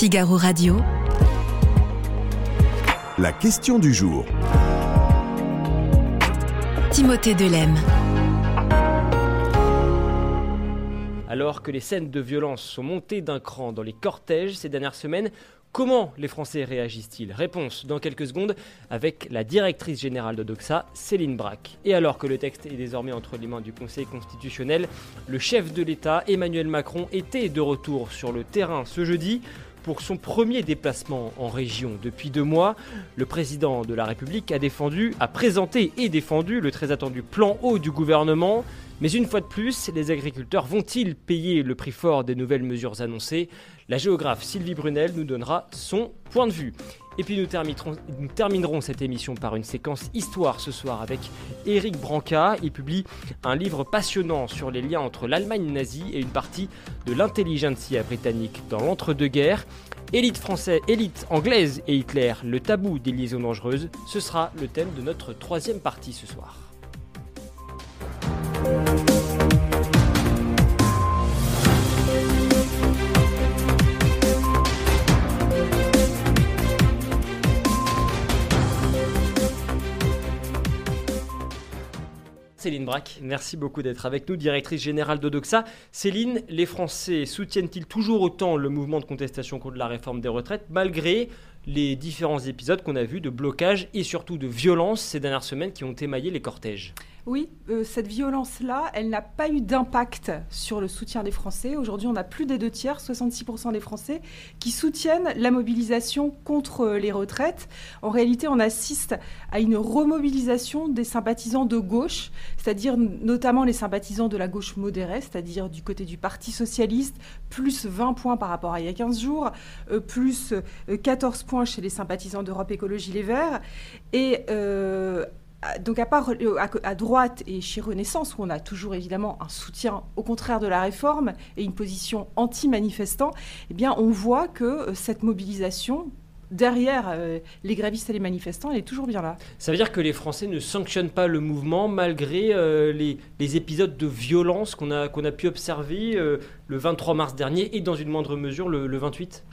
Figaro Radio. La question du jour. Timothée Delem. Alors que les scènes de violence sont montées d'un cran dans les cortèges ces dernières semaines, comment les Français réagissent-ils? Réponse dans quelques secondes avec la directrice générale de Doxa, Céline Braque. Et alors que le texte est désormais entre les mains du Conseil constitutionnel, le chef de l'État, Emmanuel Macron, était de retour sur le terrain ce jeudi pour son premier déplacement en région depuis deux mois. Le président de la République a présenté et défendu le très attendu plan haut du gouvernement. Mais une fois de plus, les agriculteurs vont-ils payer le prix fort des nouvelles mesures annoncées? La géographe Sylvie Brunel nous donnera son point de vue. Et puis nous terminerons, cette émission par une séquence histoire ce soir avec Éric Branca. Il publie un livre passionnant sur les liens entre l'Allemagne nazie et une partie de l'intelligentsia britannique dans l'entre-deux-guerres. Élite française, élite anglaise et Hitler, le tabou des liaisons dangereuses, ce sera le thème de notre troisième partie ce soir. Céline Braque, merci beaucoup d'être avec nous, directrice générale d'Odoxa. Céline, les Français soutiennent-ils toujours autant le mouvement de contestation contre la réforme des retraites, malgré les différents épisodes qu'on a vus de blocage et surtout de violence ces dernières semaines qui ont émaillé les cortèges? Oui, euh, cette violence-là, elle n'a pas eu d'impact sur le soutien des Français. Aujourd'hui, on a plus des deux tiers, 66% des Français, qui soutiennent la mobilisation contre euh, les retraites. En réalité, on assiste à une remobilisation des sympathisants de gauche, c'est-à-dire notamment les sympathisants de la gauche modérée, c'est-à-dire du côté du Parti socialiste, plus 20 points par rapport à il y a 15 jours, euh, plus 14 points chez les sympathisants d'Europe Écologie Les Verts. Et donc à part euh, à, droite et chez Renaissance, où on a toujours évidemment un soutien au contraire de la réforme et une position anti-manifestant, eh bien on voit que euh, cette mobilisation derrière euh, les grévistes et les manifestants, elle est toujours bien là. Ça veut dire que les Français ne sanctionnent pas le mouvement malgré les, épisodes de violence qu'on a, a pu observer le 23 mars dernier et dans une moindre mesure le, le 28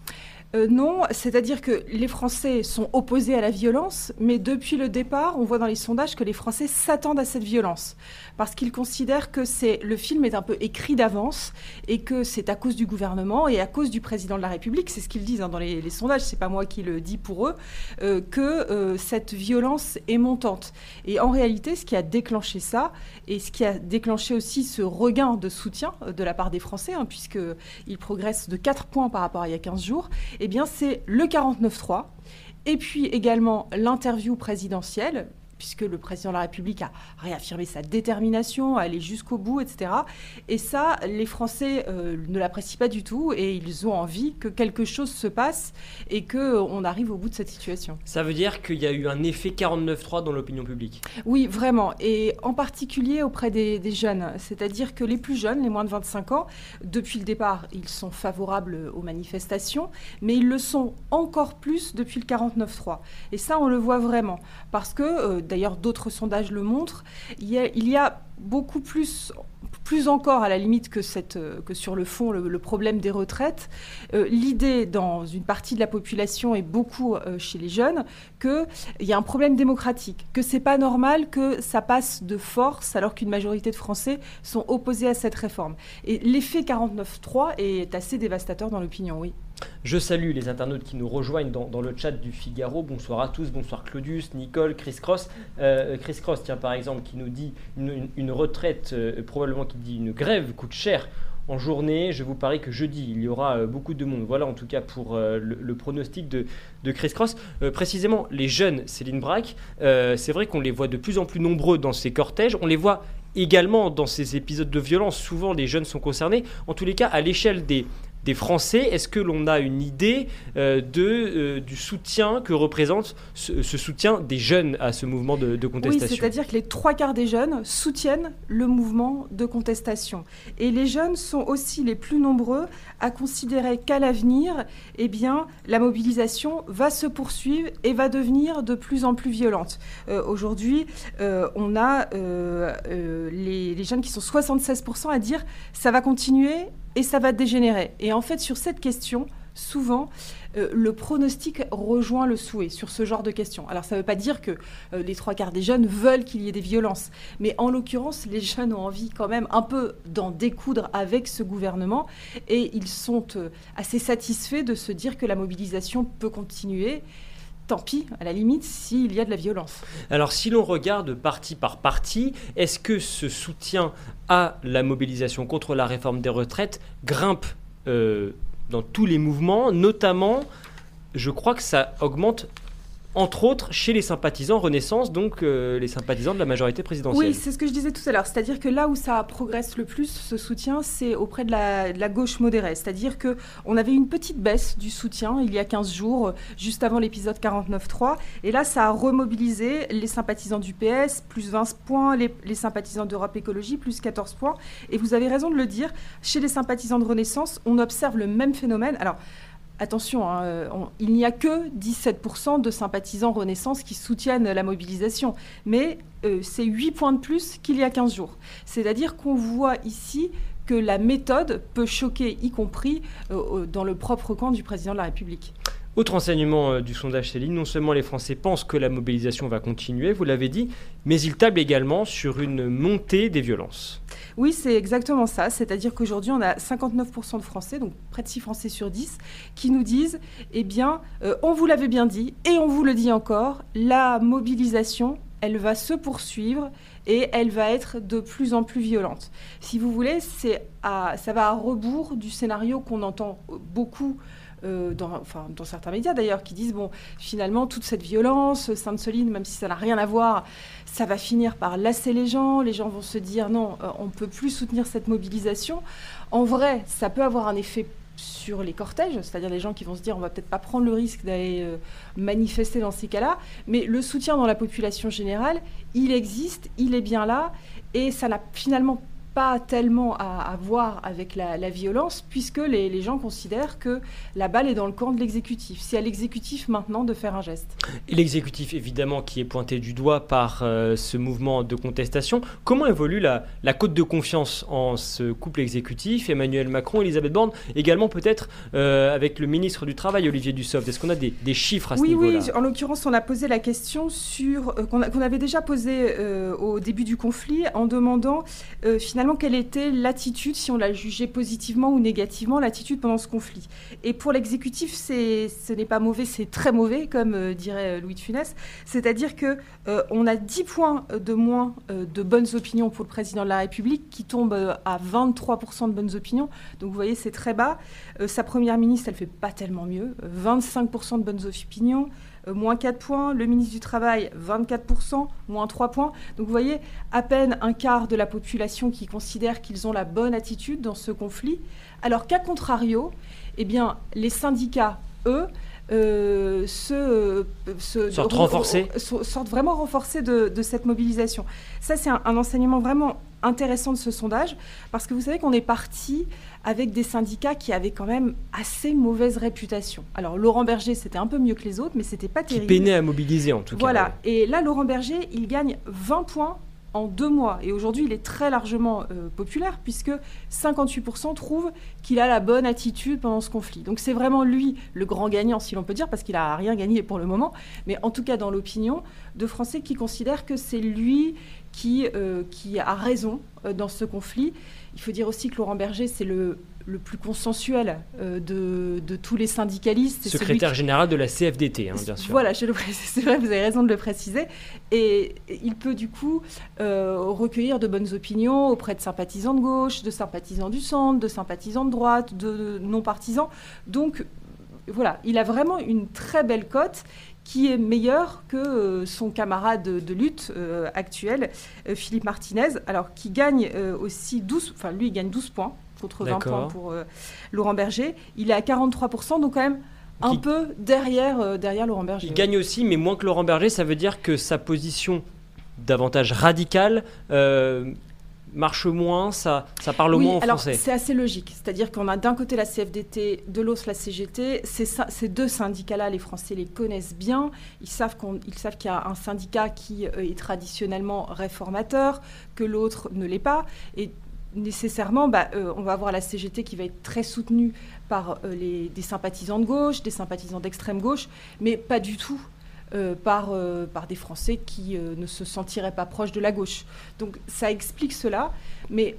euh, non, c'est-à-dire que les Français sont opposés à la violence, mais depuis le départ, on voit dans les sondages que les Français s'attendent à cette violence parce qu'ils considèrent que le film est un peu écrit d'avance et que c'est à cause du gouvernement et à cause du président de la République, c'est ce qu'ils disent hein, dans les, sondages, c'est pas moi qui le dis pour eux, euh, que euh, cette violence est montante. Et en réalité, ce qui a déclenché ça et ce qui a déclenché aussi ce regain de soutien de la part des Français, hein, puisqu'ils progressent de 4 points par rapport à il y a 15 jours, eh bien c'est le 49-3 et puis également l'interview présidentielle puisque le président de la République a réaffirmé sa détermination à aller jusqu'au bout, etc. Et ça, les Français euh, ne l'apprécient pas du tout et ils ont envie que quelque chose se passe et qu'on arrive au bout de cette situation. Ça veut dire qu'il y a eu un effet 49-3 dans l'opinion publique? Oui, vraiment. Et en particulier auprès des, des jeunes. C'est-à-dire que les plus jeunes, les moins de 25 ans, depuis le départ, ils sont favorables aux manifestations, mais ils le sont encore plus depuis le 49-3. Et ça, on le voit vraiment. Parce que euh, d'ailleurs d'autres sondages le montrent, il y a, beaucoup plus, plus encore à la limite que, sur le fond, le, problème des retraites, euh, l'idée dans une partie de la population et beaucoup euh, chez les jeunes qu'il y a un problème démocratique, que c'est pas normal que ça passe de force alors qu'une majorité de Français sont opposés à cette réforme. Et l'effet 49-3 est assez dévastateur dans l'opinion, oui. Je salue les internautes qui nous rejoignent dans, le chat du Figaro. Bonsoir à tous, bonsoir Claudius, Nicole, Chris Cross. Euh, Chris Cross, tiens, par exemple, qui nous dit une, retraite, euh, probablement qui dit une grève coûte cher en journée. Je vous parie que jeudi, il y aura euh, beaucoup de monde. Voilà en tout cas pour le, pronostic de, Chris Cross. précisément, les jeunes Céline Braque, c'est vrai qu'on les voit de plus en plus nombreux dans ces cortèges. On les voit également dans ces épisodes de violence. Souvent, les jeunes sont concernés. En tous les cas, à l'échelle des, des Français. Est-ce que l'on a une idée euh, de, euh, du soutien que représente ce, soutien des jeunes à ce mouvement de, contestation Oui, c'est-à-dire que les trois quarts des jeunes soutiennent le mouvement de contestation. Et les jeunes sont aussi les plus nombreux à considérer qu'à l'avenir, eh bien, la mobilisation va se poursuivre et va devenir de plus en plus violente. Euh, aujourd'hui, on a les, les jeunes qui sont 76% à dire ça va continuer et ça va dégénérer. Et en fait, sur cette question, souvent, euh, le pronostic rejoint le souhait sur ce genre de questions. Alors ça ne veut pas dire que euh, les trois quarts des jeunes veulent qu'il y ait des violences, mais en l'occurrence, les jeunes ont envie quand même un peu d'en découdre avec ce gouvernement et ils sont euh, assez satisfaits de se dire que la mobilisation peut continuer tant pis, à la limite, s'il y a de la violence. Alors si l'on regarde parti par parti, est-ce que ce soutien à la mobilisation contre la réforme des retraites grimpe dans tous les mouvements, notamment, je crois que ça augmente entre autres chez les sympathisants Renaissance, donc euh, les sympathisants de la majorité présidentielle. Oui, c'est ce que je disais tout à l'heure. C'est-à-dire que là où ça progresse le plus, ce soutien, c'est auprès de la, gauche modérée. C'est-à-dire qu'on avait une petite baisse du soutien il y a 15 jours, juste avant l'épisode 49.3. Et là, ça a remobilisé les sympathisants du PS, plus 20 points, les, les sympathisants d'Europe Écologie, plus 14 points. Et vous avez raison de le dire, chez les sympathisants de Renaissance, on observe le même phénomène. Alors, Attention, hein, euh, il n'y a que 17% de sympathisants Renaissance qui soutiennent la mobilisation, mais euh, c'est 8 points de plus qu'il y a 15 jours. C'est-à-dire qu'on voit ici que la méthode peut choquer, y compris euh, dans le propre camp du président de la République. Autre enseignement du sondage Céline, non seulement les Français pensent que la mobilisation va continuer, vous l'avez dit, mais ils tablent également sur une montée des violences. Oui, c'est exactement ça. C'est-à-dire qu'aujourd'hui, on a 59% de Français, donc près de 6 Français sur 10, qui nous disent, eh bien, euh, on vous l'avait bien dit, et on vous le dit encore, la mobilisation, elle va se poursuivre et elle va être de plus en plus violente. Si vous voulez, ça va à rebours du scénario qu'on entend beaucoup euh, dans, enfin, dans certains médias d'ailleurs, qui disent, bon, finalement, toute cette violence, Sainte-Soline, même si ça n'a rien à voir, ça va finir par lasser les gens, les gens vont se dire, non, euh, on ne peut plus soutenir cette mobilisation. En vrai, ça peut avoir un effet sur les cortèges, c'est-à-dire les gens qui vont se dire on va peut-être pas prendre le risque d'aller euh, manifester dans ces cas-là, mais le soutien dans la population générale, il existe, il est bien là, et ça n'a finalement pas tellement à, voir avec la, violence, puisque les, gens considèrent que la balle est dans le camp de l'exécutif. C'est à l'exécutif maintenant de faire un geste. L'exécutif, évidemment, qui est pointé du doigt par euh, ce mouvement de contestation. Comment évolue la, la cote de confiance en ce couple exécutif, Emmanuel Macron, Elisabeth Borne, également peut-être euh, avec le ministre du Travail, Olivier Dussopt? Est-ce qu'on a des, chiffres à ce niveau-là Oui, en l'occurrence, on a posé la question sur euh, qu'on avait déjà posée au début du conflit en demandant finalement quelle était l'attitude, si on l'a jugé positivement ou négativement, l'attitude pendant ce conflit? Et pour l'exécutif, ce n'est pas mauvais, c'est très mauvais, comme euh, dirait euh, Louis de Funès. C'est-à-dire que euh, on a 10 points de moins de bonnes opinions pour le président de la République, qui tombe à 23% de bonnes opinions. Donc vous voyez, c'est très bas. sa première ministre, elle fait pas tellement mieux, 25% de bonnes opinions. Euh, moins 4 points. Le ministre du Travail, 24%, moins 3 points. Donc vous voyez, à peine un quart de la population qui considère qu'ils ont la bonne attitude dans ce conflit. Alors qu'à contrario, eh bien, les syndicats, eux, euh, se, sortent, renforcés. sortent vraiment renforcés de, cette mobilisation. Ça, c'est un, enseignement vraiment intéressant de ce sondage, parce que vous savez qu'on est parti avec des syndicats qui avaient quand même assez mauvaise réputation. Alors Laurent Berger, c'était un peu mieux que les autres, mais c'était pas terrible. Qui peinait à mobiliser en tout cas. Voilà. Et là, Laurent Berger, il gagne 20 points en deux mois. Et aujourd'hui, il est très largement euh, populaire puisque 58% trouvent qu'il a la bonne attitude pendant ce conflit. Donc c'est vraiment lui le grand gagnant, si l'on peut dire, parce qu'il n'a rien gagné pour le moment. Mais en tout cas, dans l'opinion de Français qui considèrent que c'est lui qui, euh, qui a raison euh, dans ce conflit. Il faut dire aussi que Laurent Berger, c'est le, le plus consensuel euh, de, de, tous les syndicalistes. Secrétaire général de la CFDT, hein, bien sûr. Voilà, c'est vrai, vous avez raison de le préciser. Et il peut du coup recueillir de bonnes opinions auprès de sympathisants de gauche, de sympathisants du centre, de sympathisants de droite, de non-partisans. Donc voilà, il a vraiment une très belle cote qui est meilleur que euh, son camarade de, lutte euh, actuel, euh, Philippe Martinez, alors qui gagne aussi 12, enfin lui il gagne 12 points contre 20 points pour Laurent Berger. Il est à 43%, donc quand même un peu derrière, derrière Laurent Berger. Il gagne aussi, mais moins que Laurent Berger, ça veut dire que sa position davantage radicale marche moins, ça, ça parle moins en alors français. C'est assez logique. C'est-à-dire qu'on a d'un côté la CFDT, de l'autre la CGT. Ces, deux syndicats-là, les Français les connaissent bien. Ils savent qu'il y a un syndicat qui euh, est traditionnellement réformateur, que l'autre ne l'est pas. Et nécessairement, bah, on va avoir la CGT qui va être très soutenue par les, des sympathisants de gauche, des sympathisants d'extrême gauche, mais pas du tout par, par des Français qui ne se sentiraient pas proches de la gauche. Donc ça explique cela, mais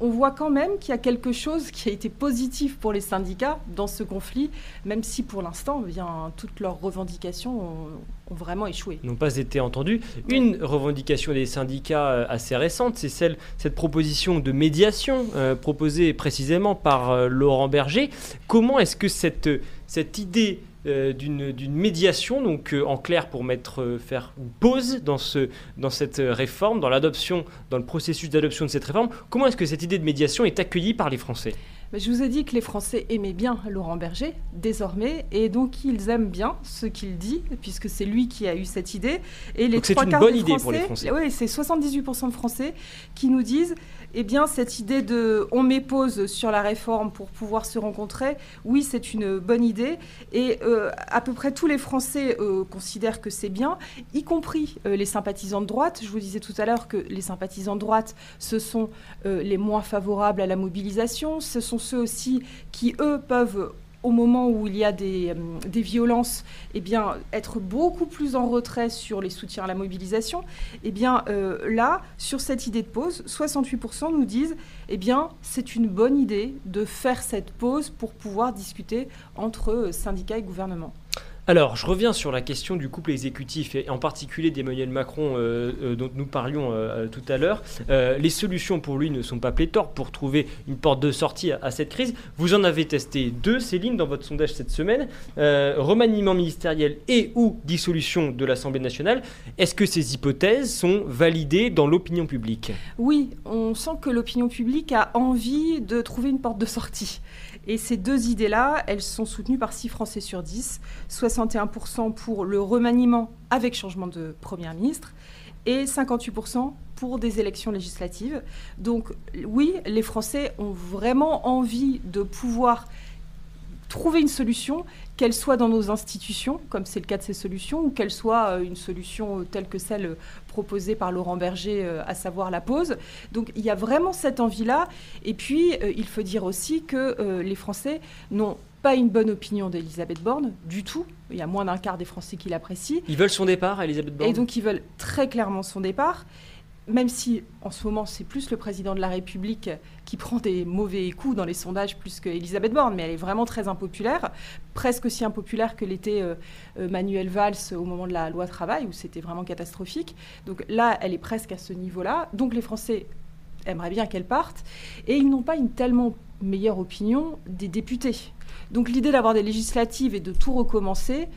on voit quand même qu'il y a quelque chose qui a été positif pour les syndicats dans ce conflit, même si pour l'instant, eh bien, toutes leurs revendications ont, vraiment échoué. N'ont pas été entendues. Une revendication des syndicats euh, assez récente, c'est celle, cette proposition de médiation euh, proposée précisément par euh, Laurent Berger. Comment est-ce que cette, cette idée euh, d'une médiation, donc euh, en clair pour mettre, euh, faire une pause dans, ce, dans cette réforme, dans l'adoption, dans le processus d'adoption de cette réforme. Comment est-ce que cette idée de médiation est accueillie par les Français? Je vous ai dit que les Français aimaient bien Laurent Berger, désormais, et donc ils aiment bien ce qu'il dit, puisque c'est lui qui a eu cette idée. Et les c'est une bonne idée pour les Français. Oui, c'est 78% de Français qui nous disent eh bien, cette idée de on met pause sur la réforme pour pouvoir se rencontrer, oui, c'est une bonne idée. Et euh, à peu près tous les Français euh, considèrent que c'est bien, y compris euh, les sympathisants de droite. Je vous disais tout à l'heure que les sympathisants de droite, ce sont les moins favorables à la mobilisation. Ce sont ceux aussi qui, eux, peuvent au moment où il y a des, euh, violences, eh être beaucoup plus en retrait sur les soutiens à la mobilisation, eh euh, là, sur cette idée de pause, 68% nous disent, eh bien, c'est une bonne idée de faire cette pause pour pouvoir discuter entre euh, syndicats et gouvernement. Alors, je reviens sur la question du couple exécutif et en particulier d'Emmanuel Macron euh, euh, dont nous parlions euh, tout à l'heure. les solutions pour lui ne sont pas pléthores pour trouver une porte de sortie à, cette crise. Vous en avez testé deux, Céline, dans votre sondage cette semaine. remaniement ministériel et ou dissolution de l'Assemblée nationale. Est-ce que ces hypothèses sont validées dans l'opinion publique? Oui, on sent que l'opinion publique a envie de trouver une porte de sortie. Et ces deux idées-là, elles sont soutenues par 6 Français sur 10, 61% pour le remaniement avec changement de Premier ministre et 58% pour des élections législatives. Donc oui, les Français ont vraiment envie de pouvoir trouver une solution, qu'elle soit dans nos institutions, comme c'est le cas de ces solutions, ou qu'elle soit euh, une solution euh, telle que celle proposée par Laurent Berger, euh, à savoir la pause. Donc il y a vraiment cette envie-là. Et puis, il faut dire aussi que les Français n'ont pas une bonne opinion d'Elisabeth Borne du tout. Il y a moins d'un quart des Français qui l'apprécient. Ils veulent son départ, Elisabeth Borne? Et donc ils veulent très clairement son départ même si en ce moment c'est plus le président de la République qui prend des mauvais coups dans les sondages plus qu'Elisabeth Borne, mais elle est vraiment très impopulaire, presque aussi impopulaire que l'était euh, euh, Manuel Valls au moment de la loi travail, où c'était vraiment catastrophique. Donc là, elle est presque à ce niveau-là. Donc les Français aimeraient bien qu'elle parte, et ils n'ont pas une tellement meilleure opinion des députés. Donc l'idée d'avoir des législatives et de tout recommencer,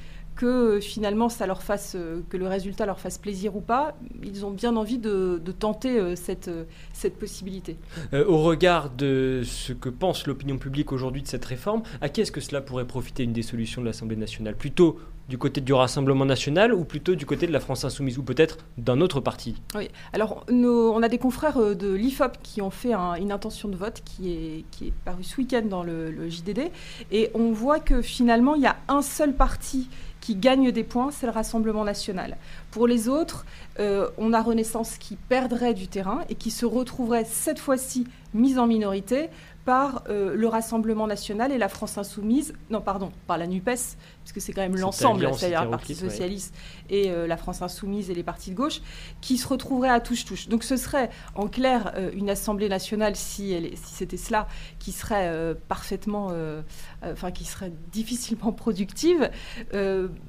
que euh, finalement ça leur fasse, euh, que le résultat leur fasse plaisir ou pas, ils ont bien envie de, tenter euh, cette, cette possibilité. au regard de ce que pense l'opinion publique aujourd'hui de cette réforme, à qui est-ce que cela pourrait profiter une des solutions de l'Assemblée nationale? Plutôt du côté du Rassemblement national ou plutôt du côté de la France insoumise ou peut-être d'un autre parti? Oui, alors on a des confrères de l'IFOP qui ont fait une intention de vote qui est, qui est parue ce week-end dans le, le JDD et on voit que finalement il y a un seul parti qui gagne des points, c'est le Rassemblement national. Pour les autres, euh, on a Renaissance qui perdrait du terrain et qui se retrouverait cette fois-ci mise en minorité par euh, le Rassemblement national et la France insoumise, non pardon, par la NUPES, puisque c'est quand même l'ensemble, c'est-à-dire le Parti socialiste et euh, la France insoumise et les partis de gauche, qui se retrouveraient à touche-touche. Donc ce serait en clair euh, une Assemblée nationale, si, elle, si c'était cela, qui serait parfaitement, enfin qui serait difficilement productive,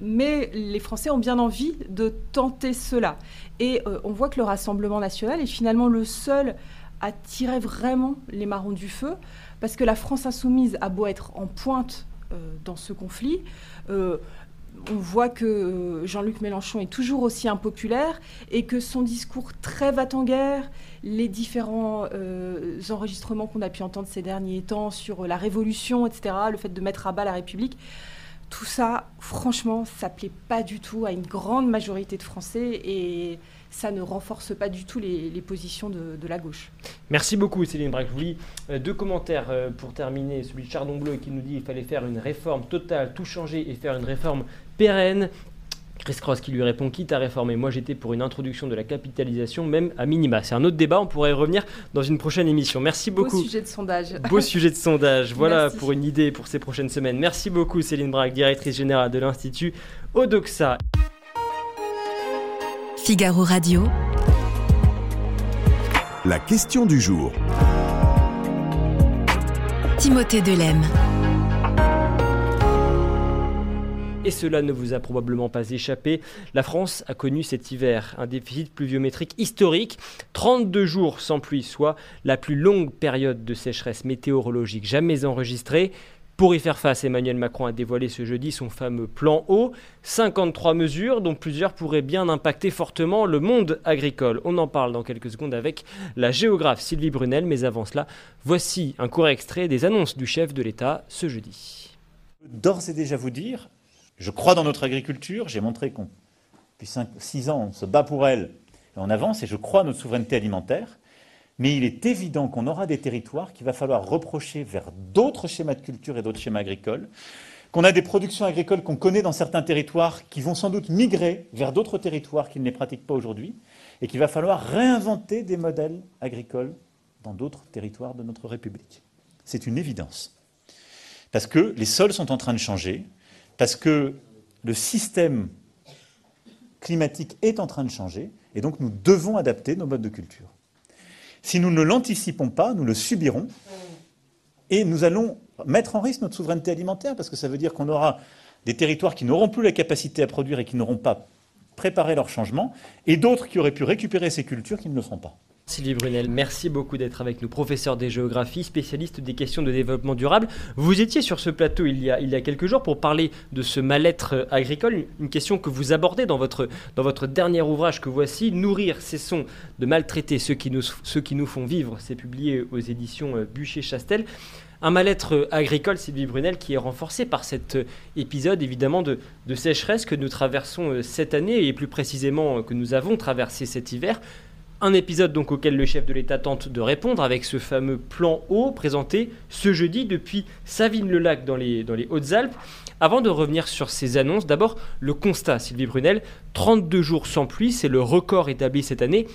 mais les Français ont bien envie de tenter cela. Et on voit que le Rassemblement national est finalement le seul attirer vraiment les marrons du feu, parce que la France insoumise a beau être en pointe euh, dans ce conflit, euh, on voit que euh, Jean-Luc Mélenchon est toujours aussi impopulaire et que son discours très va-t-en-guerre, les différents enregistrements qu'on a pu entendre ces derniers temps sur la révolution, etc., le fait de mettre à bas la République, tout ça, franchement, ça plaît pas du tout à une grande majorité de Français et ça ne renforce pas du tout les, positions de, la gauche. Merci beaucoup Céline Braque. Je vous lis euh, deux commentaires euh, pour terminer. Celui de Chardon Bleu qui nous dit qu'il fallait faire une réforme totale, tout changer et faire une réforme pérenne. Chris Cross qui lui répond quitte à réformer. Moi j'étais pour une introduction de la capitalisation, même à minima. C'est un autre débat, on pourrait y revenir dans une prochaine émission. Merci beaucoup. Beau sujet de sondage. Beau sujet de sondage. Voilà pour une idée pour ces prochaines semaines. Merci beaucoup Céline Braque, directrice générale de l'Institut Odoxa. Figaro Radio. La question du jour. Timothée Delem. Et cela ne vous a probablement pas échappé, la France a connu cet hiver un déficit pluviométrique historique, 32 jours sans pluie, soit la plus longue période de sécheresse météorologique jamais enregistrée. Pour y faire face, Emmanuel Macron a dévoilé ce jeudi son fameux plan eau, 53 mesures dont plusieurs pourraient bien impacter fortement le monde agricole. On en parle dans quelques secondes avec la géographe Sylvie Brunel, mais avant cela, voici un court extrait des annonces du chef de l'État ce jeudi. D'ores et déjà vous dire je crois dans notre agriculture. J'ai montré qu'on, depuis 6 ans, on se bat pour elle et on avance. Et je crois à notre souveraineté alimentaire. Mais il est évident qu'on aura des territoires qu'il va falloir reprocher vers d'autres schémas de culture et d'autres schémas agricoles. Qu'on a des productions agricoles qu'on connaît dans certains territoires qui vont sans doute migrer vers d'autres territoires qui ne les pratiquent pas aujourd'hui. Et qu'il va falloir réinventer des modèles agricoles dans d'autres territoires de notre République. C'est une évidence. Parce que les sols sont en train de changer, parce que le système climatique est en train de changer, et donc nous devons adapter nos modes de culture. Si nous ne l'anticipons pas, nous le subirons, et nous allons mettre en risque notre souveraineté alimentaire, parce que ça veut dire qu'on aura des territoires qui n'auront plus la capacité à produire et qui n'auront pas préparé leur changement, et d'autres qui auraient pu récupérer ces cultures qui ne le feront pas. Sylvie Brunel, merci beaucoup d'être avec nous, professeur des géographies, spécialiste des questions de développement durable. Vous étiez sur ce plateau il y a, quelques jours pour parler de ce mal-être agricole, une question que vous abordez dans votre, dernier ouvrage que voici, Nourrir, cessons de maltraiter ceux qui nous, font vivre. C'est publié aux éditions euh, Bûcher-Chastel. Un mal-être agricole, Sylvie Brunel, qui est renforcé par cet euh, épisode évidemment de, sécheresse que nous traversons euh, cette année et plus précisément que nous avons traversé cet hiver. Un épisode donc auquel le chef de l'État tente de répondre avec ce fameux plan eau présenté ce jeudi depuis Savine-le-Lac dans les, dans les Hautes-Alpes. Avant de revenir sur ces annonces, d'abord le constat, Sylvie Brunel, 32 jours sans pluie, c'est le record établi cette année.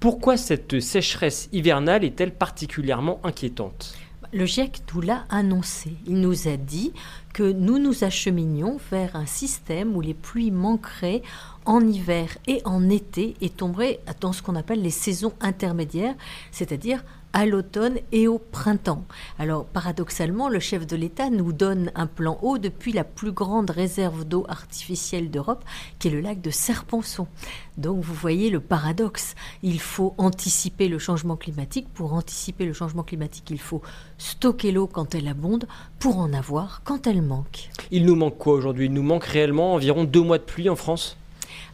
Pourquoi cette sécheresse hivernale est-elle particulièrement inquiétante? Le GIEC nous l'a annoncé. Il nous a dit que nous nous acheminions vers un système où les pluies manqueraient en hiver et en été et tomberaient dans ce qu'on appelle les saisons intermédiaires, c'est-à-dire à l'automne et au printemps. Alors paradoxalement, le chef de l'État nous donne un plan eau depuis la plus grande réserve d'eau artificielle d'Europe, qui est le lac de Serponçon. Donc vous voyez le paradoxe. Il faut anticiper le changement climatique. Pour anticiper le changement climatique, il faut stocker l'eau quand elle abonde pour en avoir quand elle manque. Il nous manque quoi aujourd'hui? Il nous manque réellement environ deux mois de pluie en France?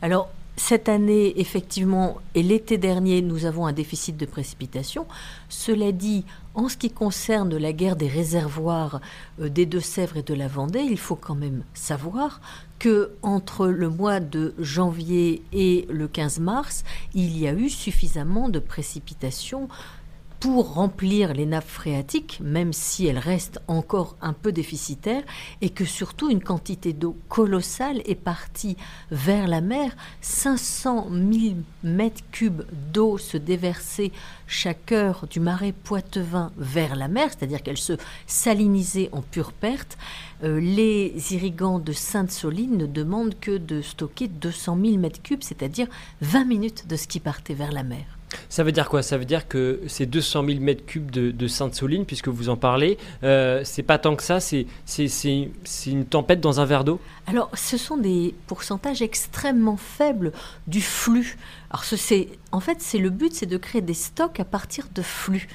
Alors cette année, effectivement, et l'été dernier, nous avons un déficit de précipitation. Cela dit, en ce qui concerne la guerre des réservoirs euh, des Deux-Sèvres et de la Vendée, il faut quand même savoir que entre le mois de janvier et le 15 mars, il y a eu suffisamment de précipitations pour remplir les nappes phréatiques, même si elles restent encore un peu déficitaires, et que surtout une quantité d'eau colossale est partie vers la mer. 500 000 mètres cubes d'eau se déversaient chaque heure du marais Poitevin vers la mer, c'est-à-dire qu'elle se salinisait en pure perte. Euh, les irrigants de Sainte-Soline ne demandent que de stocker 200 000 mètres cubes, c'est-à-dire 20 minutes de ce qui partait vers la mer. Ça veut dire quoi? Ça veut dire que ces 200 000 mètres cubes de, Sainte-Soline, puisque vous en parlez, euh, c'est pas tant que ça, c'est une tempête dans un verre d'eau? Alors, ce sont des pourcentages extrêmement faibles du flux. Alors, ce, en fait, le but, c'est de créer des stocks à partir de flux.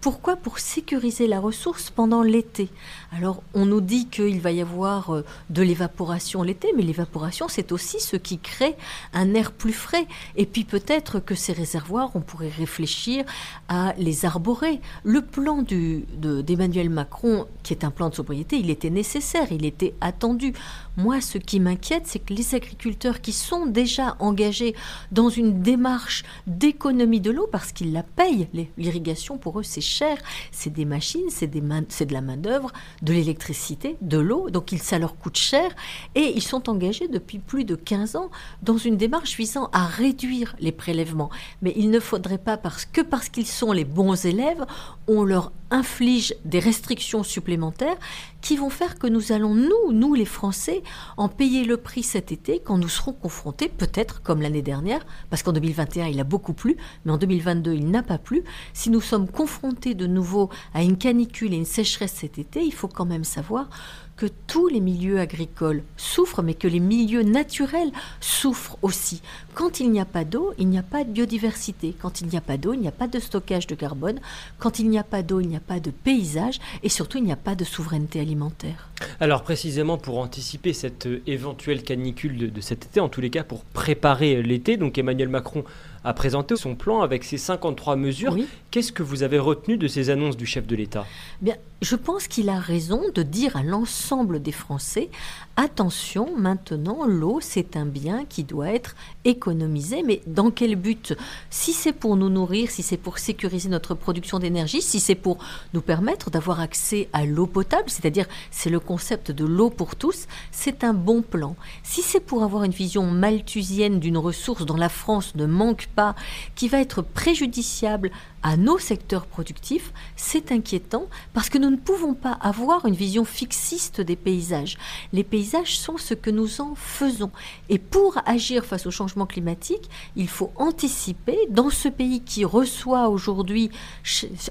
Pourquoi? Pour sécuriser la ressource pendant l'été. Alors, on nous dit qu'il va y avoir euh, de l'évaporation l'été, mais l'évaporation, c'est aussi ce qui crée un air plus frais. Et puis peut-être que ces réservoirs, on pourrait réfléchir à les arborer. Le plan d'Emmanuel Macron, qui est un plan de sobriété, il était nécessaire, il était attendu. Moi, ce qui m'inquiète, c'est que les agriculteurs qui sont déjà engagés dans une démarche d'économie de l'eau, parce qu'ils la payent, l'irrigation pour eux c'est cher, c'est des machines, c'est de la main-d'œuvre, de l'électricité, de l'eau, donc ça leur coûte cher, et ils sont engagés depuis plus de 15 ans dans une démarche visant à réduire les prélèvements. Mais il ne faudrait pas, parce que parce qu'ils sont les bons élèves, on leur inflige des restrictions supplémentaires qui vont faire que nous allons, nous, nous les Français, en payer le prix cet été quand nous serons confrontés, peut-être comme l'année dernière, parce qu'en 2021 il a beaucoup plu, mais en 2022 il n'a pas plu. Si nous sommes confrontés de nouveau à une canicule et une sécheresse cet été, il faut quand même savoir que tous les milieux agricoles souffrent, mais que les milieux naturels souffrent aussi. Quand il n'y a pas d'eau, il n'y a pas de biodiversité. Quand il n'y a pas d'eau, il n'y a pas de stockage de carbone. Quand il n'y a pas d'eau, il n'y a pas de paysage. Et surtout, il n'y a pas de souveraineté alimentaire. Alors précisément pour anticiper cette euh, éventuelle canicule de, de cet été, en tous les cas pour préparer l'été, donc Emmanuel Macron a présenté son plan avec ses 53 mesures. Qu'est-ce que vous avez retenu de ces annonces du chef de l'État? Bien, je pense qu'il a raison de dire à l'ensemble des Français attention, maintenant, l'eau, c'est un bien qui doit être économisé, mais dans quel but? Si c'est pour nous nourrir, si c'est pour sécuriser notre production d'énergie, si c'est pour nous permettre d'avoir accès à l'eau potable, c'est-à-dire c'est le concept de l'eau pour tous, c'est un bon plan. Si c'est pour avoir une vision malthusienne d'une ressource dont la France ne manque pas, qui va être préjudiciable à nos secteurs productifs, c'est inquiétant parce que nous ne pouvons pas avoir une vision fixiste des paysages. Les paysages sont ce que nous en faisons. Et pour agir face au changement climatique, il faut anticiper dans ce pays qui reçoit aujourd'hui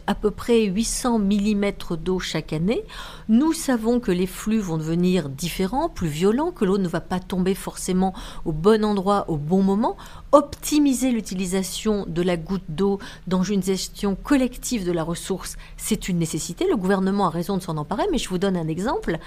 à peu près 800 mm d'eau chaque année. Nous savons que les flux vont devenir différents, plus violents, que l'eau ne va pas tomber forcément au bon endroit au bon moment. Optimiser l'utilisation de la goutte d'eau dans une gestion collective de la ressource, c'est une nécessité. Le gouvernement a raison de s'en emparer, mais je vous donne un exemple.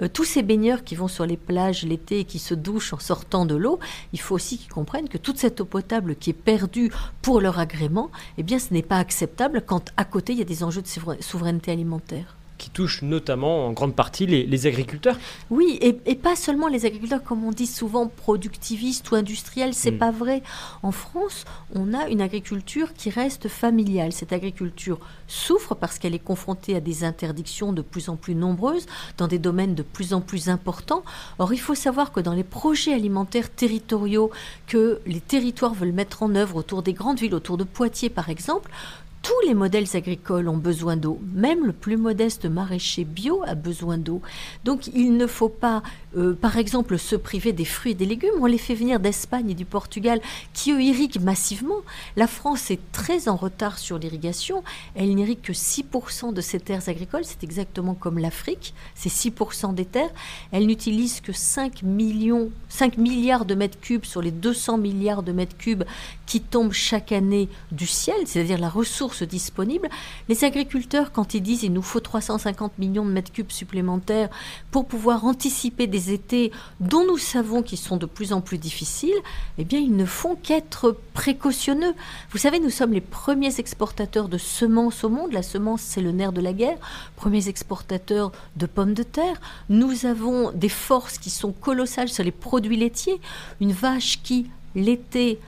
Euh, tous ces baigneurs qui vont sur les plages l'été et qui se douchent en sortant de l'eau, il faut aussi qu'ils comprennent que toute cette eau potable qui est perdue pour leur agrément, eh bien, ce n'est pas acceptable quand à côté il y a des enjeux de souveraineté alimentaire qui touche notamment en grande partie les, agriculteurs. Oui, et, pas seulement les agriculteurs, comme on dit souvent productivistes ou industriels, c'est mm. pas vrai. En France, on a une agriculture qui reste familiale. Cette agriculture souffre parce qu'elle est confrontée à des interdictions de plus en plus nombreuses dans des domaines de plus en plus importants. Or, il faut savoir que dans les projets alimentaires territoriaux que les territoires veulent mettre en œuvre autour des grandes villes, autour de Poitiers par exemple, tous les modèles agricoles ont besoin d'eau. Même le plus modeste maraîcher bio a besoin d'eau. Donc il ne faut pas, euh, par exemple, se priver des fruits et des légumes. On les fait venir d'Espagne et du Portugal, qui irriguent massivement. La France est très en retard sur l'irrigation. Elle n'irrigue que 6% de ses terres agricoles. C'est exactement comme l'Afrique. C'est 6% des terres. Elle n'utilise que 5 millions, 5 milliards de mètres cubes sur les 200 milliards de mètres cubes qui tombent chaque année du ciel, c'est-à-dire la ressource disponibles. Les agriculteurs, quand ils disent il nous faut 350 millions de mètres cubes supplémentaires pour pouvoir anticiper des étés dont nous savons qu'ils sont de plus en plus difficiles, eh bien, ils ne font qu'être précautionneux. Vous savez, nous sommes les premiers exportateurs de semences au monde. La semence, c'est le nerf de la guerre. Premiers exportateurs de pommes de terre. Nous avons des forces qui sont colossales sur les produits laitiers. Une vache qui, l'été,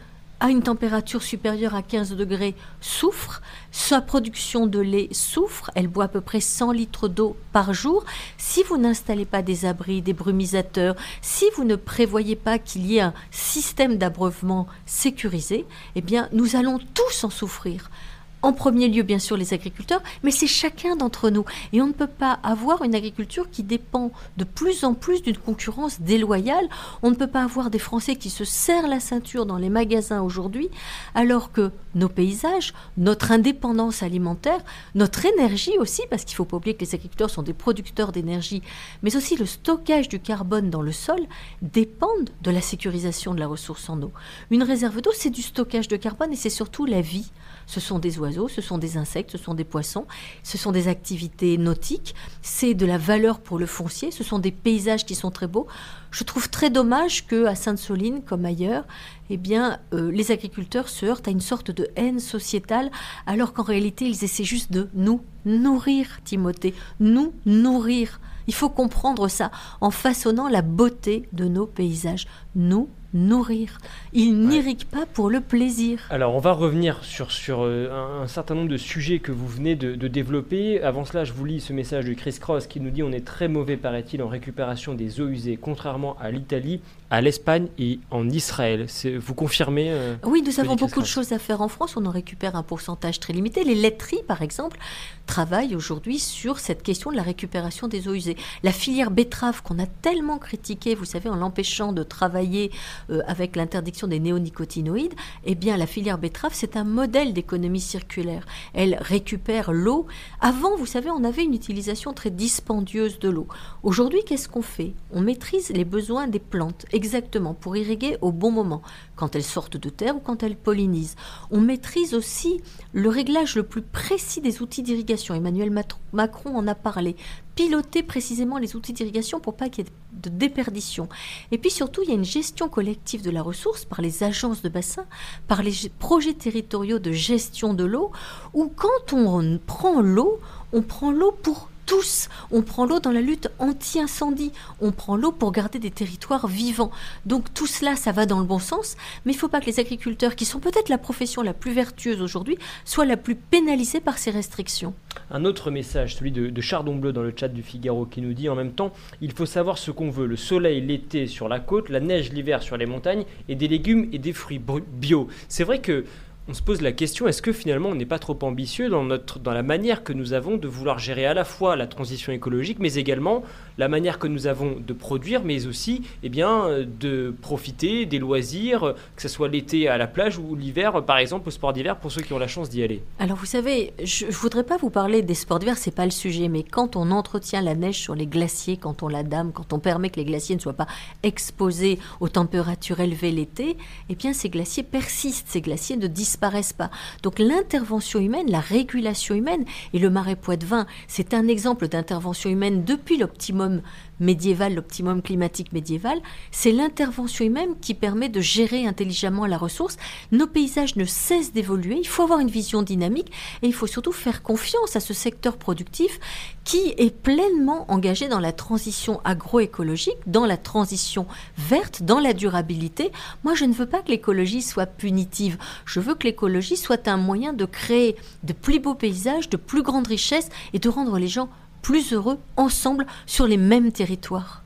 à une température supérieure à 15 degrés souffre, sa production de lait souffre, elle boit à peu près 100 litres d'eau par jour. Si vous n'installez pas des abris, des brumisateurs, si vous ne prévoyez pas qu'il y ait un système d'abreuvement sécurisé, eh bien nous allons tous en souffrir en premier lieu, bien sûr, les agriculteurs, mais c'est chacun d'entre nous. Et on ne peut pas avoir une agriculture qui dépend de plus en plus d'une concurrence déloyale. On ne peut pas avoir des Français qui se serrent la ceinture dans les magasins aujourd'hui, alors que nos paysages, notre indépendance alimentaire, notre énergie aussi, parce qu'il ne faut pas oublier que les agriculteurs sont des producteurs d'énergie, mais aussi le stockage du carbone dans le sol, dépendent de la sécurisation de la ressource en eau. Une réserve d'eau, c'est du stockage de carbone et c'est surtout la vie. Ce sont des oiseaux, ce sont des insectes, ce sont des poissons, ce sont des activités nautiques, c'est de la valeur pour le foncier, ce sont des paysages qui sont très beaux. Je trouve très dommage que à Sainte-Soline, comme ailleurs, eh bien, euh, les agriculteurs se heurtent à une sorte de haine sociétale, alors qu'en réalité, ils essaient juste de nous nourrir, Timothée, nous nourrir. Il faut comprendre ça en façonnant la beauté de nos paysages. Nous nourrir. Ils n'irriguent pas pour le plaisir. Alors, on va revenir sur, sur euh, un, certain nombre de sujets que vous venez de, de, développer. Avant cela, je vous lis ce message de Chris Cross qui nous dit on est très mauvais, paraît-il, en récupération des eaux usées, contrairement à l'Italie à l'Espagne et en Israël. Vous confirmez euh, Oui, nous avons beaucoup de choses à faire en France. On en récupère un pourcentage très limité. Les laiteries, par exemple, travaillent aujourd'hui sur cette question de la récupération des eaux usées. La filière betterave qu'on a tellement critiquée, vous savez, en l'empêchant de travailler euh, avec l'interdiction des néonicotinoïdes, eh bien, la filière betterave, c'est un modèle d'économie circulaire. Elle récupère l'eau. Avant, vous savez, on avait une utilisation très dispendieuse de l'eau. Aujourd'hui, qu'est-ce qu'on fait? On maîtrise les besoins des plantes exactement pour irriguer au bon moment, quand elles sortent de terre ou quand elles pollinisent. On maîtrise aussi le réglage le plus précis des outils d'irrigation. Emmanuel Macron en a parlé. Piloter précisément les outils d'irrigation pour pas qu'il y ait de déperdition. Et puis surtout, il y a une gestion collective de la ressource par les agences de bassin, par les projets territoriaux de gestion de l'eau, où quand on prend l'eau, on prend l'eau pour tous. On prend l'eau dans la lutte anti-incendie. On prend l'eau pour garder des territoires vivants. Donc tout cela, ça va dans le bon sens. Mais il ne faut pas que les agriculteurs, qui sont peut-être la profession la plus vertueuse aujourd'hui, soient la plus pénalisés par ces restrictions. Un autre message, celui de, Chardon Bleu dans le chat du Figaro, qui nous dit en même temps, il faut savoir ce qu'on veut. Le soleil l'été sur la côte, la neige l'hiver sur les montagnes, et des légumes et des fruits bio. C'est vrai que on se pose la question est-ce que finalement on n'est pas trop ambitieux dans, notre, dans la manière que nous avons de vouloir gérer à la fois la transition écologique, mais également la manière que nous avons de produire, mais aussi eh bien, de profiter des loisirs, que ce soit l'été à la plage ou l'hiver, par exemple, au sport d'hiver, pour ceux qui ont la chance d'y aller Alors vous savez, je ne voudrais pas vous parler des sports d'hiver, c'est pas le sujet, mais quand on entretient la neige sur les glaciers, quand on la dame, quand on permet que les glaciers ne soient pas exposés aux températures élevées l'été, eh bien ces glaciers persistent, ces glaciers ne disparaissent pas. Donc l'intervention humaine, la régulation humaine, et le marais Poitevin, c'est un exemple d'intervention humaine depuis l'optimum médiéval, l'optimum climatique médiéval, c'est l'intervention humaine qui permet de gérer intelligemment la ressource. Nos paysages ne cessent d'évoluer, il faut avoir une vision dynamique et il faut surtout faire confiance à ce secteur productif qui est pleinement engagé dans la transition agroécologique, dans la transition verte, dans la durabilité. Moi, je ne veux pas que l'écologie soit punitive, je veux que l'écologie soit un moyen de créer de plus beaux paysages, de plus grandes richesses et de rendre les gens plus heureux ensemble sur les mêmes territoires.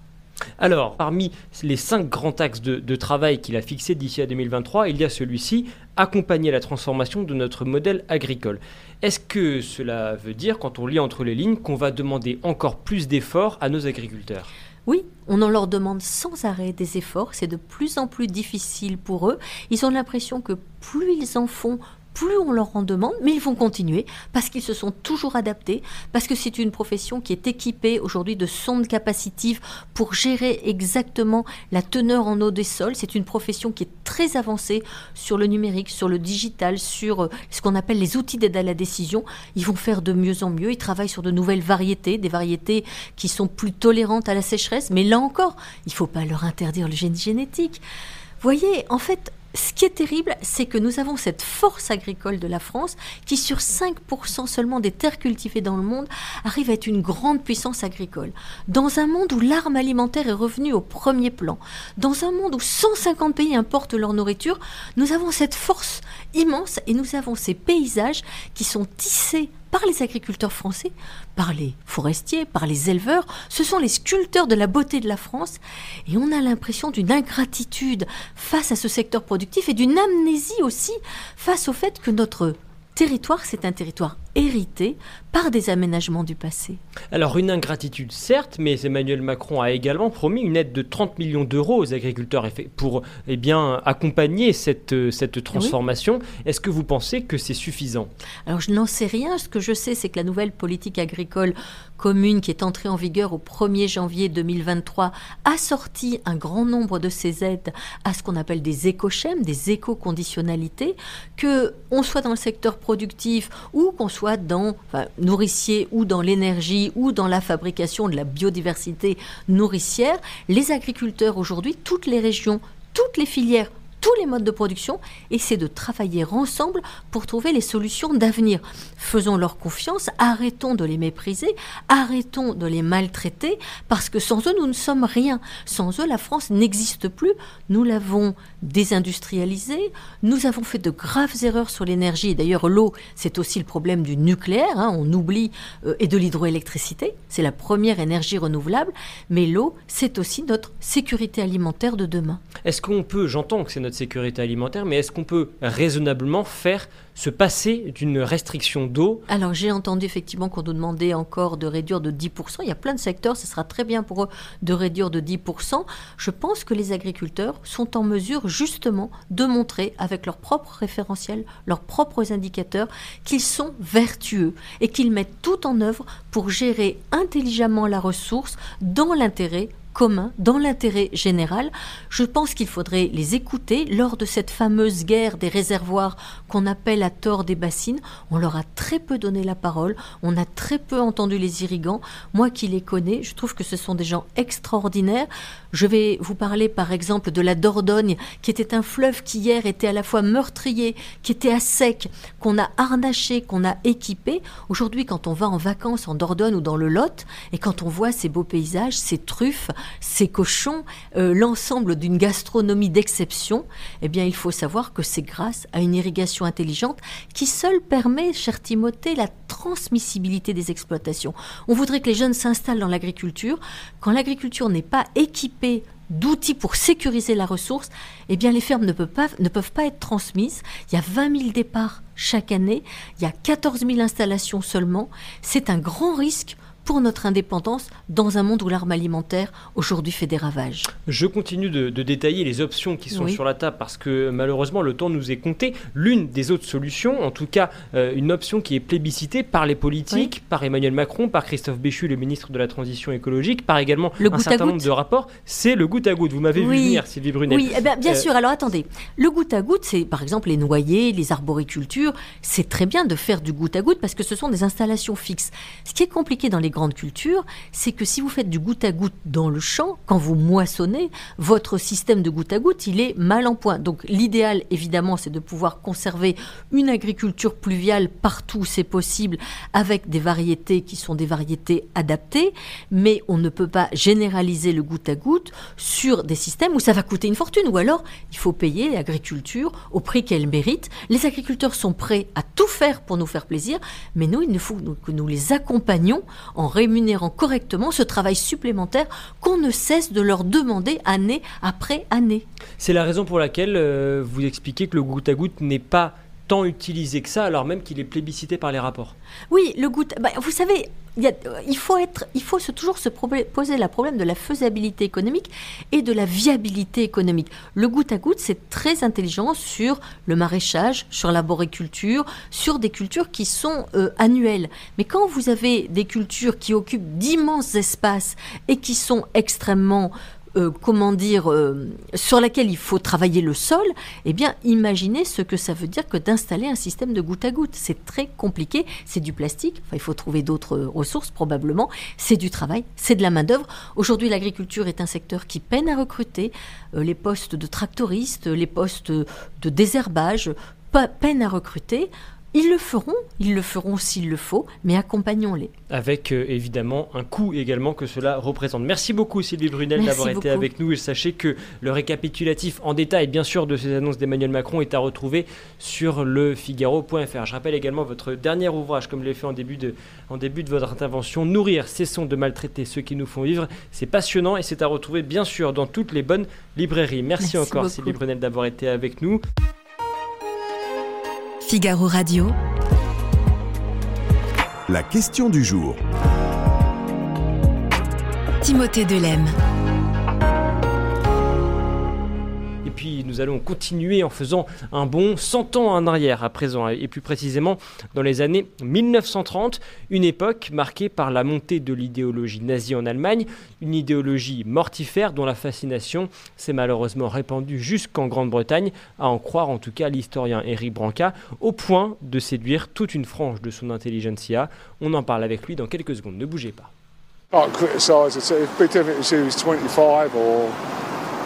Alors, parmi les cinq grands axes de, travail qu'il a fixés d'ici à 2023, il y a celui-ci, accompagner la transformation de notre modèle agricole. Est-ce que cela veut dire, quand on lit entre les lignes, qu'on va demander encore plus d'efforts à nos agriculteurs? Oui, on en leur demande sans arrêt des efforts, c'est de plus en plus difficile pour eux. Ils ont l'impression que plus ils en font, plus on leur en demande, mais ils vont continuer parce qu'ils se sont toujours adaptés, parce que c'est une profession qui est équipée aujourd'hui de sondes capacitives pour gérer exactement la teneur en eau des sols. C'est une profession qui est très avancée sur le numérique, sur le digital, sur euh, ce qu'on appelle les outils d'aide à la décision. Ils vont faire de mieux en mieux. Ils travaillent sur de nouvelles variétés, des variétés qui sont plus tolérantes à la sécheresse. Mais là encore, il ne faut pas leur interdire le génie génétique. Voyez, en fait, ce qui est terrible, c'est que nous avons cette force agricole de la France qui, sur 5% seulement des terres cultivées dans le monde, arrive à être une grande puissance agricole. Dans un monde où l'arme alimentaire est revenue au premier plan, dans un monde où 150 pays importent leur nourriture, nous avons cette force immense et nous avons ces paysages qui sont tissés par les agriculteurs français, par les forestiers, par les éleveurs. Ce sont les sculpteurs de la beauté de la France. Et on a l'impression d'une ingratitude face à ce secteur productif et d'une amnésie aussi face au fait que notre territoire, c'est un territoire hérité par des aménagements du passé. Alors une ingratitude certes, mais Emmanuel Macron a également promis une aide de 30 millions d'euros aux agriculteurs pour eh bien, accompagner cette, cette transformation. Est-ce que vous pensez que c'est suffisant? Alors je n'en sais rien. Ce que je sais, c'est que la nouvelle politique agricole commune qui est entrée en vigueur au 1er janvier 2023 a sorti un grand nombre de ces aides à ce qu'on appelle des écochèmes, des éco-conditionnalités, que on soit dans le secteur productif ou qu'on soit soit dans nourricier ou dans l'énergie ou dans la fabrication de la biodiversité nourricière, les agriculteurs aujourd'hui, toutes les régions, toutes les filières tous les modes de production et c'est de travailler ensemble pour trouver les solutions d'avenir. Faisons leur confiance, arrêtons de les mépriser, arrêtons de les maltraiter, parce que sans eux, nous ne sommes rien. Sans eux, la France n'existe plus. Nous l'avons désindustrialisée, nous avons fait de graves erreurs sur l'énergie. D'ailleurs, l'eau, c'est aussi le problème du nucléaire, hein. on oublie, euh, et de l'hydroélectricité, c'est la première énergie renouvelable, mais l'eau, c'est aussi notre sécurité alimentaire de demain. Est-ce qu'on peut, j'entends que c'est notre sécurité alimentaire, mais est-ce qu'on peut raisonnablement faire se passer d'une restriction d'eau? Alors j'ai entendu effectivement qu'on nous demandait encore de réduire de 10%. Il y a plein de secteurs, ce sera très bien pour eux de réduire de 10%. Je pense que les agriculteurs sont en mesure justement de montrer avec leurs propres référentiels, leurs propres indicateurs, qu'ils sont vertueux et qu'ils mettent tout en œuvre pour gérer intelligemment la ressource dans l'intérêt commun, dans l'intérêt général. Je pense qu'il faudrait les écouter lors de cette fameuse guerre des réservoirs qu'on appelle à tort des bassines. On leur a très peu donné la parole, on a très peu entendu les irrigants. Moi qui les connais, je trouve que ce sont des gens extraordinaires. Je vais vous parler par exemple de la Dordogne, qui était un fleuve qui hier était à la fois meurtrier, qui était à sec, qu'on a harnaché, qu'on a équipé. Aujourd'hui, quand on va en vacances en Dordogne ou dans le Lot, et quand on voit ces beaux paysages, ces truffes, ces cochons, euh, l'ensemble d'une gastronomie d'exception, eh bien, il faut savoir que c'est grâce à une irrigation intelligente qui seule permet, cher Timothée, la transmissibilité des exploitations. On voudrait que les jeunes s'installent dans l'agriculture. Quand l'agriculture n'est pas équipée d'outils pour sécuriser la ressource, eh bien les fermes ne peuvent, pas, ne peuvent pas être transmises. Il y a 20 000 départs chaque année, il y a 14 000 installations seulement. C'est un grand risque pour notre indépendance dans un monde où l'arme alimentaire aujourd'hui fait des ravages. Je continue de, détailler les options qui sont sur la table parce que malheureusement le temps nous est compté. L'une des autres solutions, en tout cas euh, une option qui est plébiscitée par les politiques, par Emmanuel Macron, par Christophe Béchu, le ministre de la Transition écologique, par également un certain nombre de rapports, c'est le goutte à goutte. Vous m'avez vu venir, Sylvie Brunet. Oui, eh bien, bien euh, sûr. Alors attendez, le goutte à goutte, c'est par exemple les noyers, les arboricultures. C'est très bien de faire du goutte à goutte parce que ce sont des installations fixes. Ce qui est compliqué dans les c'est que si vous faites du goutte à goutte dans le champ, quand vous moissonnez, votre système de goutte à goutte, il est mal en point. Donc l'idéal, évidemment, c'est de pouvoir conserver une agriculture pluviale partout où c'est possible, avec des variétés qui sont des variétés adaptées, mais on ne peut pas généraliser le goutte à goutte sur des systèmes où ça va coûter une fortune, ou alors il faut payer l'agriculture au prix qu'elle mérite. Les agriculteurs sont prêts à tout faire pour nous faire plaisir, mais nous, il faut que nous les accompagnions en rémunérant correctement ce travail supplémentaire qu'on ne cesse de leur demander année après année. C'est la raison pour laquelle euh, vous expliquez que le goutte à goutte n'est pas tant utilisé que ça, alors même qu'il est plébiscité par les rapports. Oui, le goutte. Bah, vous savez, il, faut être, il faut toujours se poser le problème de la faisabilité économique et de la viabilité économique. Le goutte à goutte, c'est très intelligent sur le maraîchage, sur l'arboriculture, sur des cultures qui sont euh, annuelles. Mais quand vous avez des cultures qui occupent d'immenses espaces et qui sont extrêmement euh, comment dire, euh, sur laquelle il faut travailler le sol, eh bien, imaginez ce que ça veut dire que d'installer un système de goutte à goutte. C'est très compliqué, c'est du plastique, il faut trouver d'autres ressources probablement, c'est du travail, c'est de la main-d'œuvre. Aujourd'hui, l'agriculture est un secteur qui peine à recruter. Euh, les postes de tractoristes, les postes de désherbage peinent à recruter. Ils le feront, ils le feront s'il le faut, mais accompagnons-les. Avec euh, évidemment un coût également que cela représente. Merci beaucoup Sylvie Brunel d'avoir été avec nous et sachez que le récapitulatif en détail bien sûr de ces annonces d'Emmanuel Macron est à retrouver sur le Figaro.fr. Je rappelle également votre dernier ouvrage comme je l'ai fait en début, de, en début de votre intervention, Nourrir, cessons de maltraiter ceux qui nous font vivre. C'est passionnant et c'est à retrouver bien sûr dans toutes les bonnes librairies. Merci, encore Sylvie Brunel d'avoir été avec nous. Figaro Radio. La question du jour. Timothée Delem puis nous allons continuer en faisant un bond 100 ans en arrière à présent, et plus précisément dans les années 1930, une époque marquée par la montée de l'idéologie nazie en Allemagne, une idéologie mortifère dont la fascination s'est malheureusement répandue jusqu'en Grande-Bretagne, à en croire en tout cas l'historien Eric Branca, au point de séduire toute une frange de son intelligentsia. On en parle avec lui dans quelques secondes, ne bougez pas.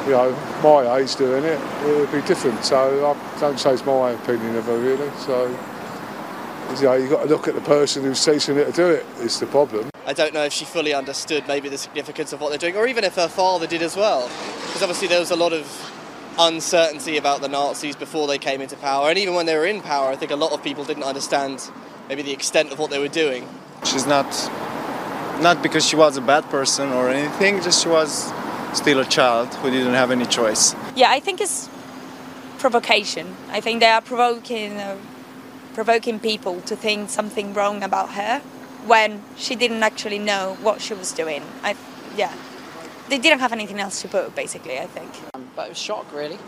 You know, my age doing it, it would be different. So I don't say it's my opinion of her really. So you know, you've got to look at the person who's teaching her to do it. it. Is the problem. I don't know if she fully understood maybe the significance of what they're doing, or even if her father did as well. Because obviously there was a lot of uncertainty about the Nazis before they came into power, and even when they were in power, I think a lot of people didn't understand maybe the extent of what they were doing. She's not, not because she was a bad person or anything, just she was still a child who didn't have any choice. Yeah, I think it's provocation. I think they are provoking, uh, provoking people to think something wrong about her when she didn't actually know what she was doing. I, yeah, they didn't have anything else to put, basically. I think. Um, but it was shock, really,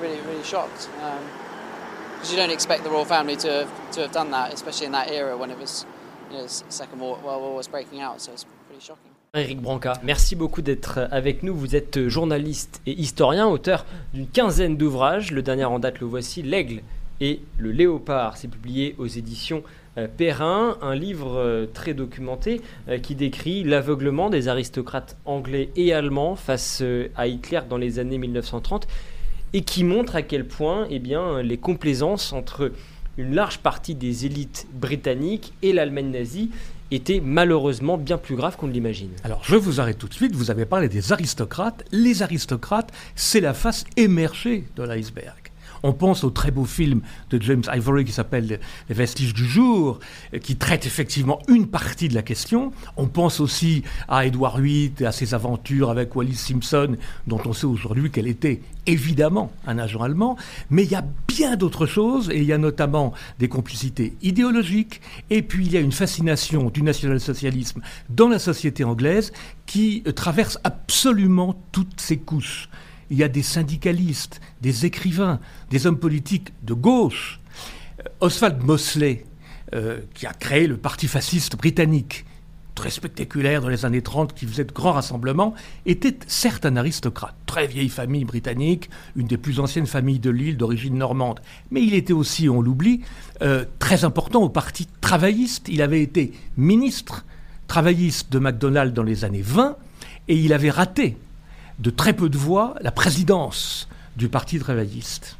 really, really shocked. Because you don't expect the royal family to have, to have done that, especially in that era when it was, you know, the Second World War was breaking out. So it's pretty shocking. Eric Branca, merci beaucoup d'être avec nous. Vous êtes journaliste et historien, auteur d'une quinzaine d'ouvrages. Le dernier en date, le voici, L'Aigle et le Léopard. C'est publié aux éditions euh, Perrin, un livre euh, très documenté euh, qui décrit l'aveuglement des aristocrates anglais et allemands face à Hitler dans les années 1930 et qui montre à quel point eh bien, les complaisances entre une large partie des élites britanniques et l'Allemagne nazie étaient malheureusement bien plus graves qu'on ne l'imagine. Alors, je vous arrête tout de suite. Vous avez parlé des aristocrates. Les aristocrates, c'est la face émergée de l'iceberg. On pense au très beau film de James Ivory qui s'appelle Les vestiges du jour, qui traite effectivement une partie de la question. On pense aussi à Édouard VIII et à ses aventures avec Wallis Simpson, dont on sait aujourd'hui qu'elle était évidemment un agent allemand. Mais il y a bien d'autres choses, et il y a notamment des complicités idéologiques, et puis il y a une fascination du national-socialisme dans la société anglaise qui traverse absolument toutes ces couches il y a des syndicalistes, des écrivains, des hommes politiques de gauche. Euh, Oswald Mosley, euh, qui a créé le parti fasciste britannique, très spectaculaire dans les années 30, qui faisait de grands rassemblements, était certes un aristocrate, très vieille famille britannique, une des plus anciennes familles de l'île d'origine normande, mais il était aussi, on l'oublie, euh, très important au parti travailliste. Il avait été ministre travailliste de MacDonald dans les années 20, et il avait raté de très peu de voix la présidence du Parti travailliste.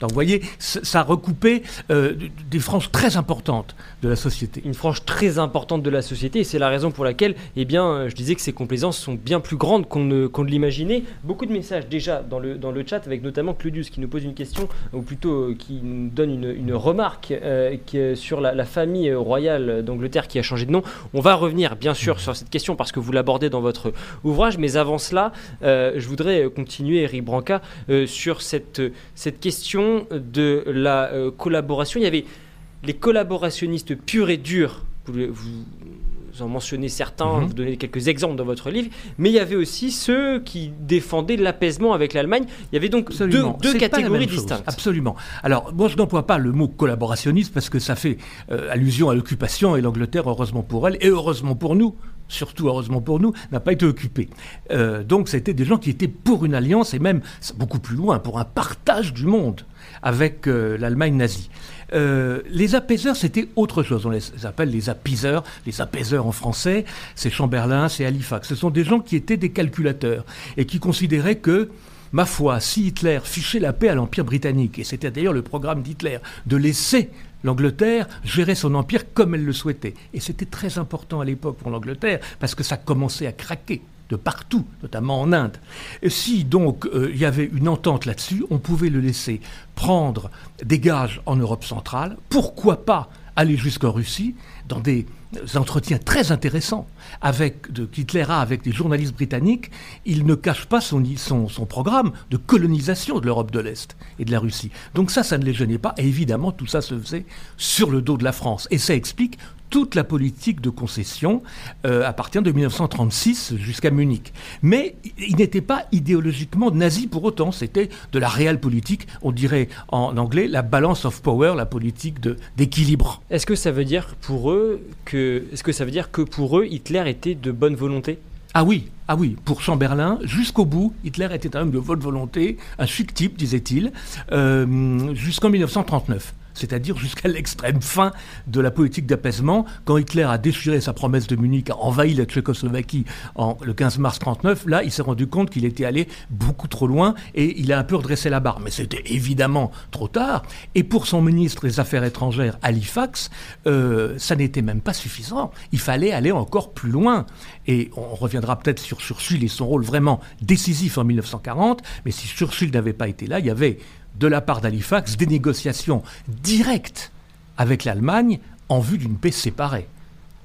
Donc vous voyez, ça recoupait euh, des franges très importantes de la société. Une frange très importante de la société, et c'est la raison pour laquelle, eh bien, je disais que ces complaisances sont bien plus grandes qu'on ne, l'imaginait. Beaucoup de messages déjà dans le, dans le chat, avec notamment Claudius qui nous pose une question, ou plutôt euh, qui nous donne une, une remarque euh, sur la, famille royale d'Angleterre qui a changé de nom. On va revenir bien sûr sur cette question parce que vous l'abordez dans votre ouvrage, mais avant cela, euh, je voudrais continuer, Eric Branca, euh, sur cette, cette question de la euh, collaboration. Il y avait les collaborationnistes purs et durs, vous, vous en mentionnez certains, -hmm. vous donnez quelques exemples dans votre livre, mais il y avait aussi ceux qui défendaient l'apaisement avec l'Allemagne. Il y avait donc Absolument. deux, deux catégories distinctes. Absolument. Alors, moi, je n'emploie pas le mot collaborationniste parce que ça fait euh, allusion à l'occupation et l'Angleterre, heureusement pour elle, et heureusement pour nous, surtout heureusement pour nous, n'a pas été occupé. Euh, donc c'était des gens qui étaient pour une alliance et même beaucoup plus loin, pour un partage du monde avec euh, l'Allemagne nazie. Euh, les apaiseurs, c'était autre chose. On les appelle les apiseurs, les apaiseurs en français. C'est Chamberlain, c'est Halifax. Ce sont des gens qui étaient des calculateurs et qui considéraient que ma foi, si Hitler fichait la paix à l'Empire britannique, et c'était d'ailleurs le programme d'Hitler, de laisser l'Angleterre gérer son empire comme elle le souhaitait. Et c'était très important à l'époque pour l'Angleterre, parce que ça commençait à craquer de partout, notamment en Inde. Si donc euh, il y avait une entente là-dessus, on pouvait le laisser prendre des gages en Europe centrale, pourquoi pas aller jusqu'en Russie dans des entretiens très intéressants avec de avec des journalistes britanniques, il ne cache pas son, son, son programme de colonisation de l'Europe de l'Est et de la Russie. Donc ça, ça ne les gênait pas. Et évidemment, tout ça se faisait sur le dos de la France. Et ça explique toute la politique de concession euh, à partir de 1936 jusqu'à Munich. Mais il n'était pas idéologiquement nazi pour autant, c'était de la réelle politique, on dirait en anglais la balance of power, la politique d'équilibre. Est-ce que ça veut dire pour eux que est-ce que ça veut dire que pour eux Hitler était de bonne volonté? Ah oui, ah oui, pour Chamberlain, jusqu'au bout, Hitler était un homme de bonne volonté, un chic type, disait-il, euh, jusqu'en 1939. C'est-à-dire jusqu'à l'extrême fin de la politique d'apaisement. Quand Hitler a déchiré sa promesse de Munich, a envahi la Tchécoslovaquie en, le 15 mars 39, là, il s'est rendu compte qu'il était allé beaucoup trop loin et il a un peu redressé la barre. Mais c'était évidemment trop tard. Et pour son ministre des Affaires étrangères, Halifax, euh, ça n'était même pas suffisant. Il fallait aller encore plus loin. Et on reviendra peut-être sur Churchill et son rôle vraiment décisif en 1940. Mais si Churchill n'avait pas été là, il y avait de la part d'Halifax des négociations directes avec l'Allemagne en vue d'une paix séparée.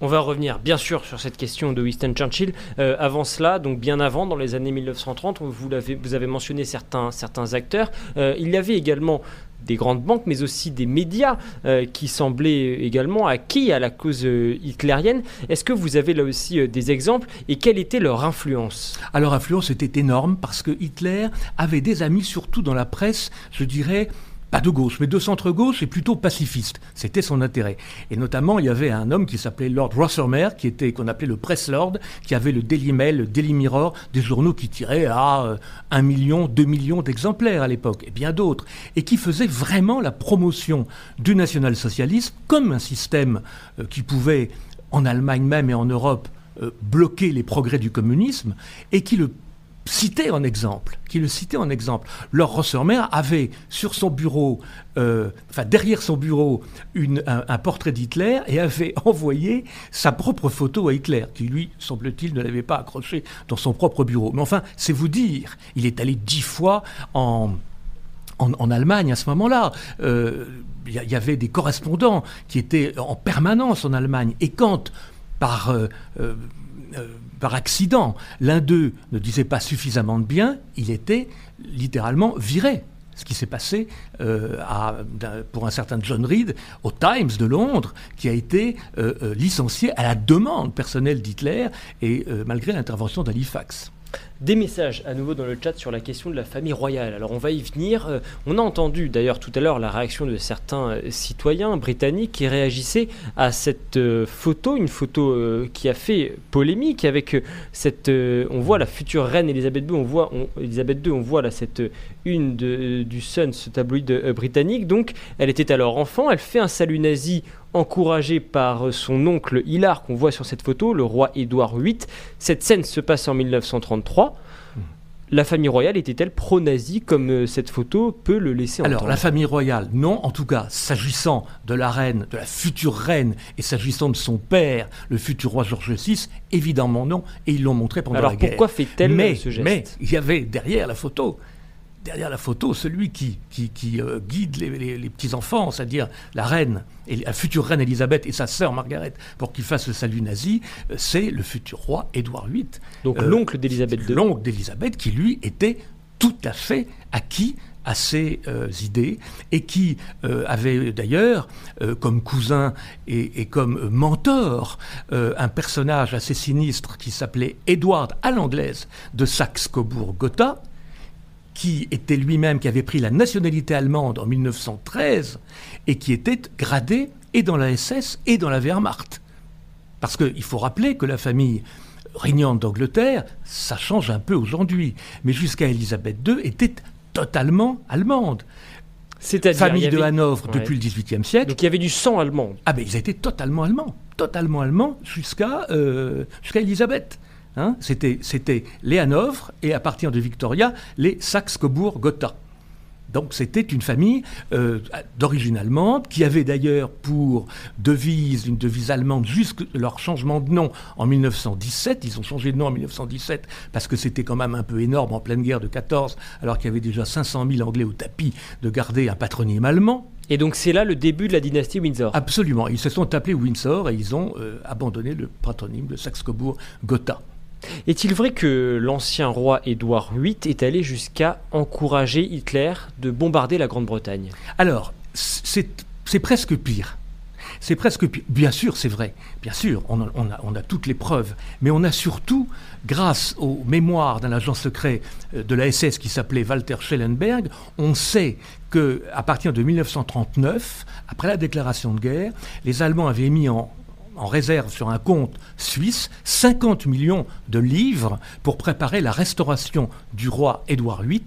On va revenir bien sûr sur cette question de Winston Churchill. Euh, avant cela, donc bien avant, dans les années 1930, vous, avez, vous avez mentionné certains, acteurs. Euh, il y avait également des grandes banques, mais aussi des médias euh, qui semblaient également acquis à la cause hitlérienne. Est-ce que vous avez là aussi des exemples et quelle était leur influence? Alors, leur influence était énorme parce que Hitler avait des amis, surtout dans la presse, je dirais, pas de gauche, mais de centre-gauche et plutôt pacifiste. C'était son intérêt. Et notamment, il y avait un homme qui s'appelait Lord Rothermere, qui était, qu'on appelait le Press Lord, qui avait le Daily Mail, le Daily Mirror, des journaux qui tiraient à 1 euh, million, 2 millions d'exemplaires à l'époque, et bien d'autres, et qui faisait vraiment la promotion du national-socialisme comme un système euh, qui pouvait, en Allemagne même et en Europe, euh, bloquer les progrès du communisme, et qui le cité en exemple, qui le citait en exemple. Lord Rossermer avait sur son bureau, euh, enfin derrière son bureau, un, portrait d'Hitler et avait envoyé sa propre photo à Hitler, qui lui, semble-t-il, ne l'avait pas accroché dans son propre bureau. Mais enfin, c'est vous dire, il est allé dix fois en, Allemagne à ce moment-là. Euh, il y, avait des correspondants qui étaient en permanence en Allemagne. Et quand, par... Euh, par accident, l'un d'eux ne disait pas suffisamment de bien, il était littéralement viré. Ce qui s'est passé euh, pour un certain John Reed au Times de Londres, qui a été euh, euh, licencié à la demande personnelle d'Hitler et malgré l'intervention d'Halifax. Des messages à nouveau dans le chat sur la question de la famille royale. Alors on va y venir. Euh, on a entendu d'ailleurs tout à l'heure la réaction de certains euh, citoyens britanniques qui réagissaient à cette euh, photo, une photo qui a fait polémique avec cette. on voit la future reine Elisabeth II, on voit Elisabeth II, on voit là cette une du Sun, ce tabloïd britannique. Donc elle était alors enfant, elle fait un salut nazi encouragé par son oncle Hilar qu'on voit sur cette photo, le roi Édouard VIII. Cette scène se passe en 1933. La famille royale était-elle pro-nazie comme euh, cette photo peut le laisser entendre Alors la famille royale, non. En tout cas, s'agissant de la reine, de la future reine, et s'agissant de son père, le futur roi George VI, évidemment non. Et ils l'ont montré pendant la guerre. Alors pourquoi fait-elle ce geste Mais il y avait derrière la photo derrière la photo, celui qui, qui, euh, guide les, petits-enfants, c'est-à-dire la reine, et la future reine Elisabeth et sa sœur Margaret, pour qu'ils fassent le salut nazi, euh, c'est le futur roi Édouard VIII. Donc euh, l'oncle d'Elisabeth II. L'oncle d'Elisabeth qui, lui, était tout à fait acquis à ces idées et qui avait d'ailleurs comme cousin et, comme mentor un personnage assez sinistre qui s'appelait Édouard à l'anglaise de Saxe-Cobourg-Gotha, qui était lui-même, qui avait pris la nationalité allemande en 1913 et qui était gradé et dans la SS et dans la Wehrmacht. Parce qu'il faut rappeler que la famille régnante d'Angleterre, ça change un peu aujourd'hui, mais jusqu'à Élisabeth II était totalement allemande. C'est-à-dire famille de Hanovre depuis le XVIIIe siècle. Donc il y avait du sang allemand. Ah ben ils étaient totalement allemands, totalement allemands jusqu'à euh, jusqu'à Élisabeth. Hein, c'était, les Hanovre et à partir de Victoria, les Saxe-Cobourg-Gotha. Donc c'était une famille euh, d'origine allemande qui avait d'ailleurs pour devise, une devise allemande, jusque leur changement de nom en 1917. Ils ont changé de nom en 1917 parce que c'était quand même un peu énorme en pleine guerre de 14, alors qu'il y avait déjà 500 000 Anglais au tapis de garder un patronyme allemand. Et donc c'est là le début de la dynastie Windsor. Absolument. Ils se sont appelés Windsor et ils ont euh, abandonné le patronyme de Saxe-Cobourg-Gotha. Est-il vrai que l'ancien roi Édouard VIII est allé jusqu'à encourager Hitler de bombarder la Grande-Bretagne? Alors, c'est presque pire. C'est presque. Bien sûr, c'est vrai. Bien sûr, on a, toutes les preuves. Mais on a surtout, grâce aux mémoires d'un agent secret euh, de la SS qui s'appelait Walter Schellenberg, on sait qu'à partir de 1939, après la déclaration de guerre, les Allemands avaient mis en, en réserve sur un compte suisse 50 millions de livres pour préparer la restauration du roi Édouard VIII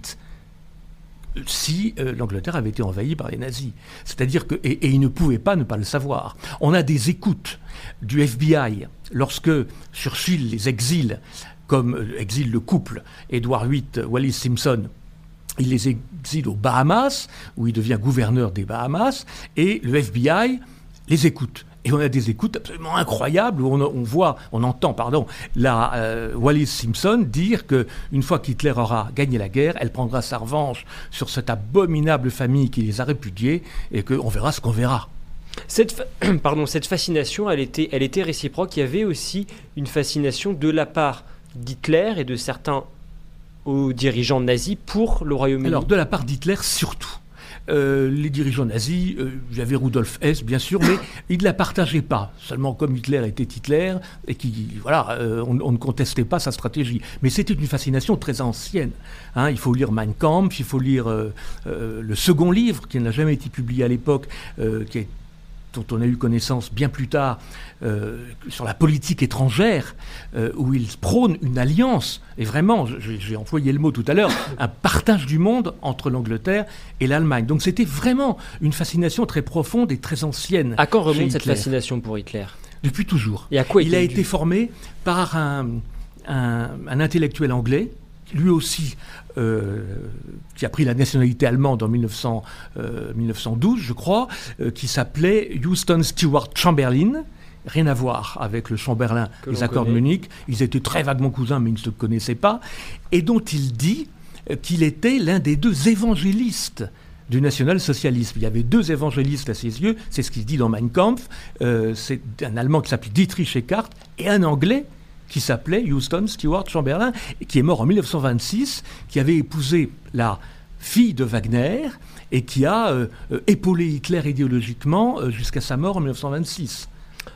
si euh, l'Angleterre avait été envahie par les nazis. C'est-à-dire que, et, et ils ne pouvaient pas ne pas le savoir. On a des écoutes du FBI lorsque Churchill les exile, comme euh, exile le couple Edward VIII, Wallis Simpson, il les exile aux Bahamas, où il devient gouverneur des Bahamas, et le FBI les écoute. Et on a des écoutes absolument incroyables où on, on voit, on entend, pardon, la euh, Wallis Simpson dire que une fois qu'Hitler aura gagné la guerre, elle prendra sa revanche sur cette abominable famille qui les a répudiés et qu'on verra ce qu'on verra. Cette, fa- pardon, cette fascination, elle était, elle était réciproque. Il y avait aussi une fascination de la part d'Hitler et de certains dirigeants nazis pour le Royaume-Uni. Alors, de la part d'Hitler, surtout. Euh, les dirigeants nazis, euh, j'avais Rudolf Hess, bien sûr, mais ils ne la partageaient pas. Seulement, comme Hitler était Hitler, et qui, voilà, euh, on, on ne contestait pas sa stratégie. Mais c'était une fascination très ancienne. hein. il faut lire Mein Kampf, il faut lire euh, le second livre, qui n'a jamais été publié à l'époque, qui est dont on a eu connaissance bien plus tard euh, sur la politique étrangère, euh, où il prône une alliance, et vraiment, j'ai employé le mot tout à l'heure, un partage du monde entre l'Angleterre et l'Allemagne. Donc c'était vraiment une fascination très profonde et très ancienne. À quand remonte cette fascination pour Hitler? Depuis toujours. Et à quoi Il a été formé par un, un- un intellectuel anglais, lui aussi, euh, qui a pris la nationalité allemande en 1900, euh, 1912, je crois, euh, qui s'appelait Houston Stewart Chamberlain. Rien à voir avec le Chamberlain Que des accords de. Munich. Ils étaient très vaguement cousins, mais ils ne se connaissaient pas. Et dont il dit qu'il était l'un des deux évangélistes du national-socialisme. Il y avait deux évangélistes à ses yeux, c'est ce qu'il dit dans Mein Kampf. C'est un Allemand qui s'appelait Dietrich Eckart et un Anglais qui s'appelait Houston Stewart Chamberlain, qui est mort en 1926, qui avait épousé la fille de Wagner et qui a euh, euh, épaulé Hitler idéologiquement euh, jusqu'à sa mort en 1926.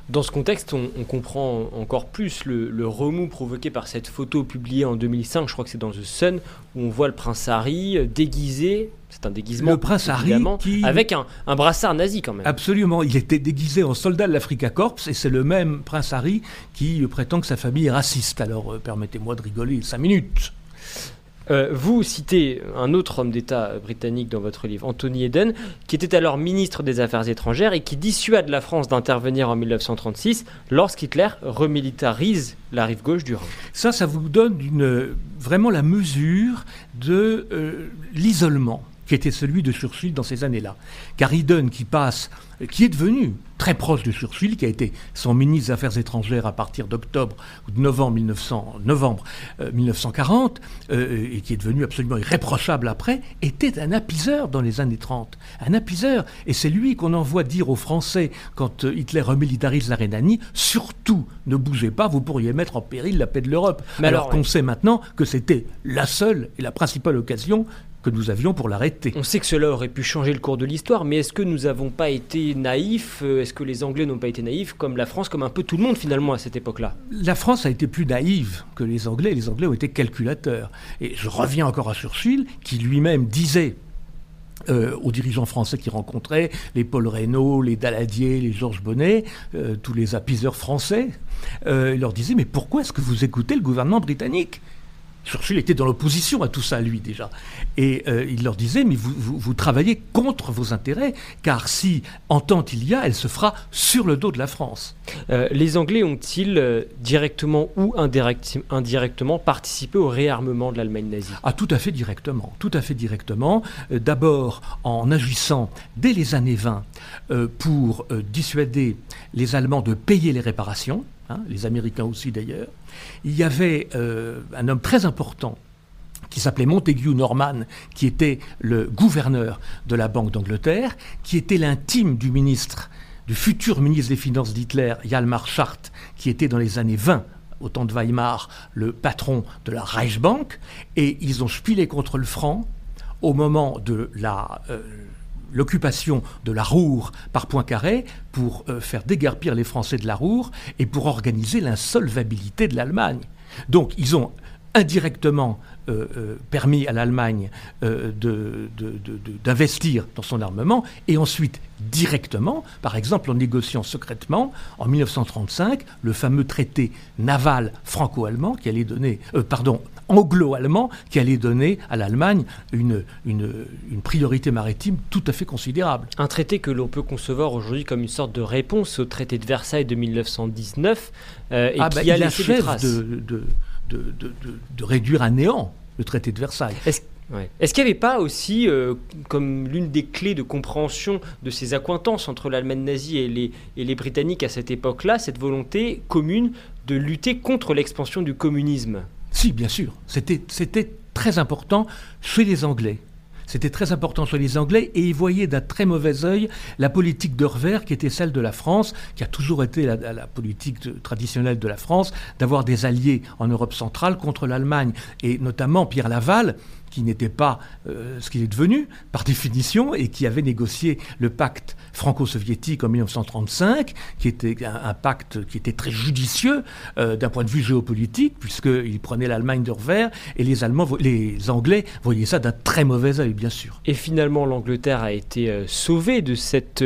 Dans ce contexte, on, comprend encore plus le, le remous provoqué par cette photo publiée en 2005, je crois que c'est dans The Sun, où on voit le prince Harry déguisé, c'est un déguisement Le prince Harry qui- avec un, un brassard nazi quand même. Absolument, il était déguisé en soldat de l'Africa Corps et c'est le même prince Harry qui prétend que sa famille est raciste. Alors euh, permettez-moi de rigoler cinq minutes. Euh, vous citez un autre homme d'État britannique dans votre livre, Anthony Eden, qui était alors ministre des Affaires étrangères et qui dissuade la France d'intervenir en 1936 lorsqu'Hitler remilitarise la rive gauche du Rhin. Ça, ça vous donne une, vraiment la mesure de euh, l'isolement qui était celui de Churchill dans ces années-là. Car Eden, qui passe, qui est devenu très proche de Churchill, qui a été son ministre des Affaires étrangères à partir d'octobre ou de novembre, 1900, novembre euh, 1940, euh, et qui est devenu absolument irréprochable après, était un apiseur dans les années 30. Un apiseur. Et c'est lui qu'on envoie dire aux Français, quand euh, Hitler remilitarise la Rhénanie, surtout ne bougez pas, vous pourriez mettre en péril la paix de l'Europe. Mais alors alors, qu'on ouais. sait maintenant que c'était la seule et la principale occasion que nous avions pour l'arrêter. On sait que cela aurait pu changer le cours de l'histoire, mais est-ce que nous n'avons pas été naïfs Euh, Est-ce que les Anglais n'ont pas été naïfs, comme la France, comme un peu tout le monde finalement à cette époque-là? La France a été plus naïve que les Anglais. Les Anglais ont été calculateurs. Et je reviens encore à Churchill, qui lui-même disait euh, aux dirigeants français qu'il rencontrait, les Paul Reynaud, les Daladier, les Georges Bonnet, euh, tous les apiseurs français, euh, il leur disait Mais pourquoi est-ce que vous écoutez le gouvernement britannique? Churchill était dans l'opposition à tout ça, lui, déjà. Et euh, il leur disait, mais vous, vous, vous travaillez contre vos intérêts, car si entente il y a, elle se fera sur le dos de la France. Euh, Les Anglais ont-ils euh, directement ou indirect- indirectement participé au réarmement de l'Allemagne nazie? Ah, tout à fait directement, tout à fait directement. D'abord en agissant dès les années 20 euh, pour dissuader les Allemands de payer les réparations, hein, les Américains aussi d'ailleurs. Il y avait euh, un homme très important qui s'appelait Montagu Norman, qui était le gouverneur de la Banque d'Angleterre, qui était l'intime du ministre, du futur ministre des Finances d'Hitler, Hjalmar Schacht, qui était dans les années 20 au temps de Weimar, le patron de la Reichsbank, et ils ont spilé contre le franc au moment de la, euh, l'occupation de la Roure par Poincaré pour euh, faire déguerpir les Français de la Roure et pour organiser l'insolvabilité de l'Allemagne. Donc ils ont indirectement euh, euh, permis à l'Allemagne euh, d'investir dans son armement, et ensuite directement, par exemple en négociant secrètement, en 1935, le fameux traité naval franco-allemand qui allait donner, pardon, anglo-allemand qui allait donner à l'Allemagne une, une, priorité maritime tout à fait considérable. Un traité que l'on peut concevoir aujourd'hui comme une sorte de réponse au traité de Versailles de 1919 et ah, qui bah, a laissé des traces. de de, réduire à néant le traité de Versailles. Est-ce qu'il n'y avait pas aussi, euh, comme l'une des clés de compréhension de ces accointances entre l'Allemagne nazie et les, et les Britanniques à cette époque-là, cette volonté commune de lutter contre l'expansion du communisme? Si, bien sûr. C'était très important chez les Anglais. C'était très important sur les Anglais et ils voyaient d'un très mauvais œil la politique d'Orvers qui était celle de la France, qui a toujours été la, politique traditionnelle de la France, d'avoir des alliés en Europe centrale contre l'Allemagne. Et notamment Pierre Laval, qui n'était pas euh, ce qu'il est devenu, par définition, et qui avait négocié le pacte franco-soviétique en 1935, qui était un, pacte qui était très judicieux euh, d'un point de vue géopolitique, puisqu'il prenait l'Allemagne de revers, et les, Allemands, les Anglais voyaient ça d'un très mauvais œil, bien sûr. Et finalement, l'Angleterre a été euh, sauvée de cette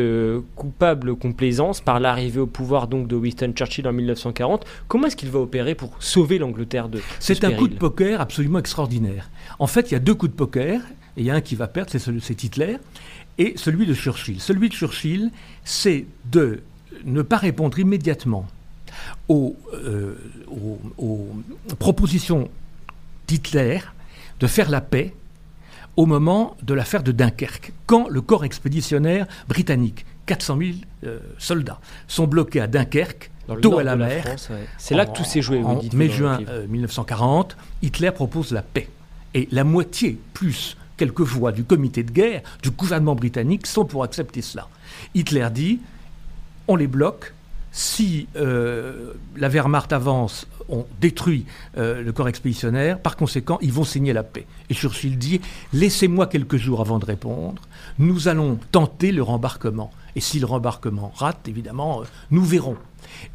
coupable complaisance par l'arrivée au pouvoir donc de Winston Churchill en 1940. Comment est-ce qu'il va opérer pour sauver l'Angleterre de C'est un coup de poker absolument extraordinaire. En fait, il y a deux coups de poker, et il y a un qui va perdre, c'est Hitler, et celui de Churchill. Celui de Churchill, c'est de ne pas répondre immédiatement aux, euh, propositions d'Hitler de faire la paix au moment de l'affaire de Dunkerque, quand le corps expéditionnaire britannique, 400 000 euh, soldats, sont bloqués à Dunkerque, dos à la mer. C'est là que tout s'est joué. En mai-juin 1940, euh, Hitler propose la paix et la moitié plus quelques voix du comité de guerre, du gouvernement britannique, sont pour accepter cela. Hitler dit, on les bloque, si euh, la Wehrmacht avance, on détruit euh, le corps expéditionnaire, par conséquent, ils vont signer la paix. Et Churchill dit, laissez-moi quelques jours avant de répondre, nous allons tenter le rembarquement. Et si le rembarquement rate, évidemment, euh, nous verrons.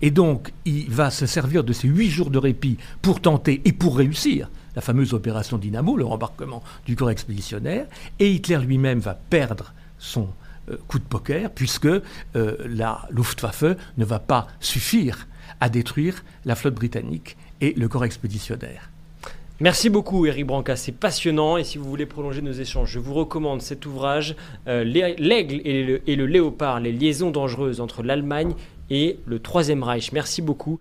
Et donc, il va se servir de ces huit jours de répit pour tenter et pour réussir la fameuse opération Dynamo, le rembarquement du corps expéditionnaire, et Hitler lui-même va perdre son euh, coup de poker, puisque euh, la Luftwaffe ne va pas suffire à détruire la flotte britannique et le corps expéditionnaire. Merci beaucoup Eric Branca, c'est passionnant et si vous voulez prolonger nos échanges, je vous recommande cet ouvrage, euh, L'aigle et le léopard, les liaisons dangereuses entre l'Allemagne et le Troisième Reich. Merci beaucoup.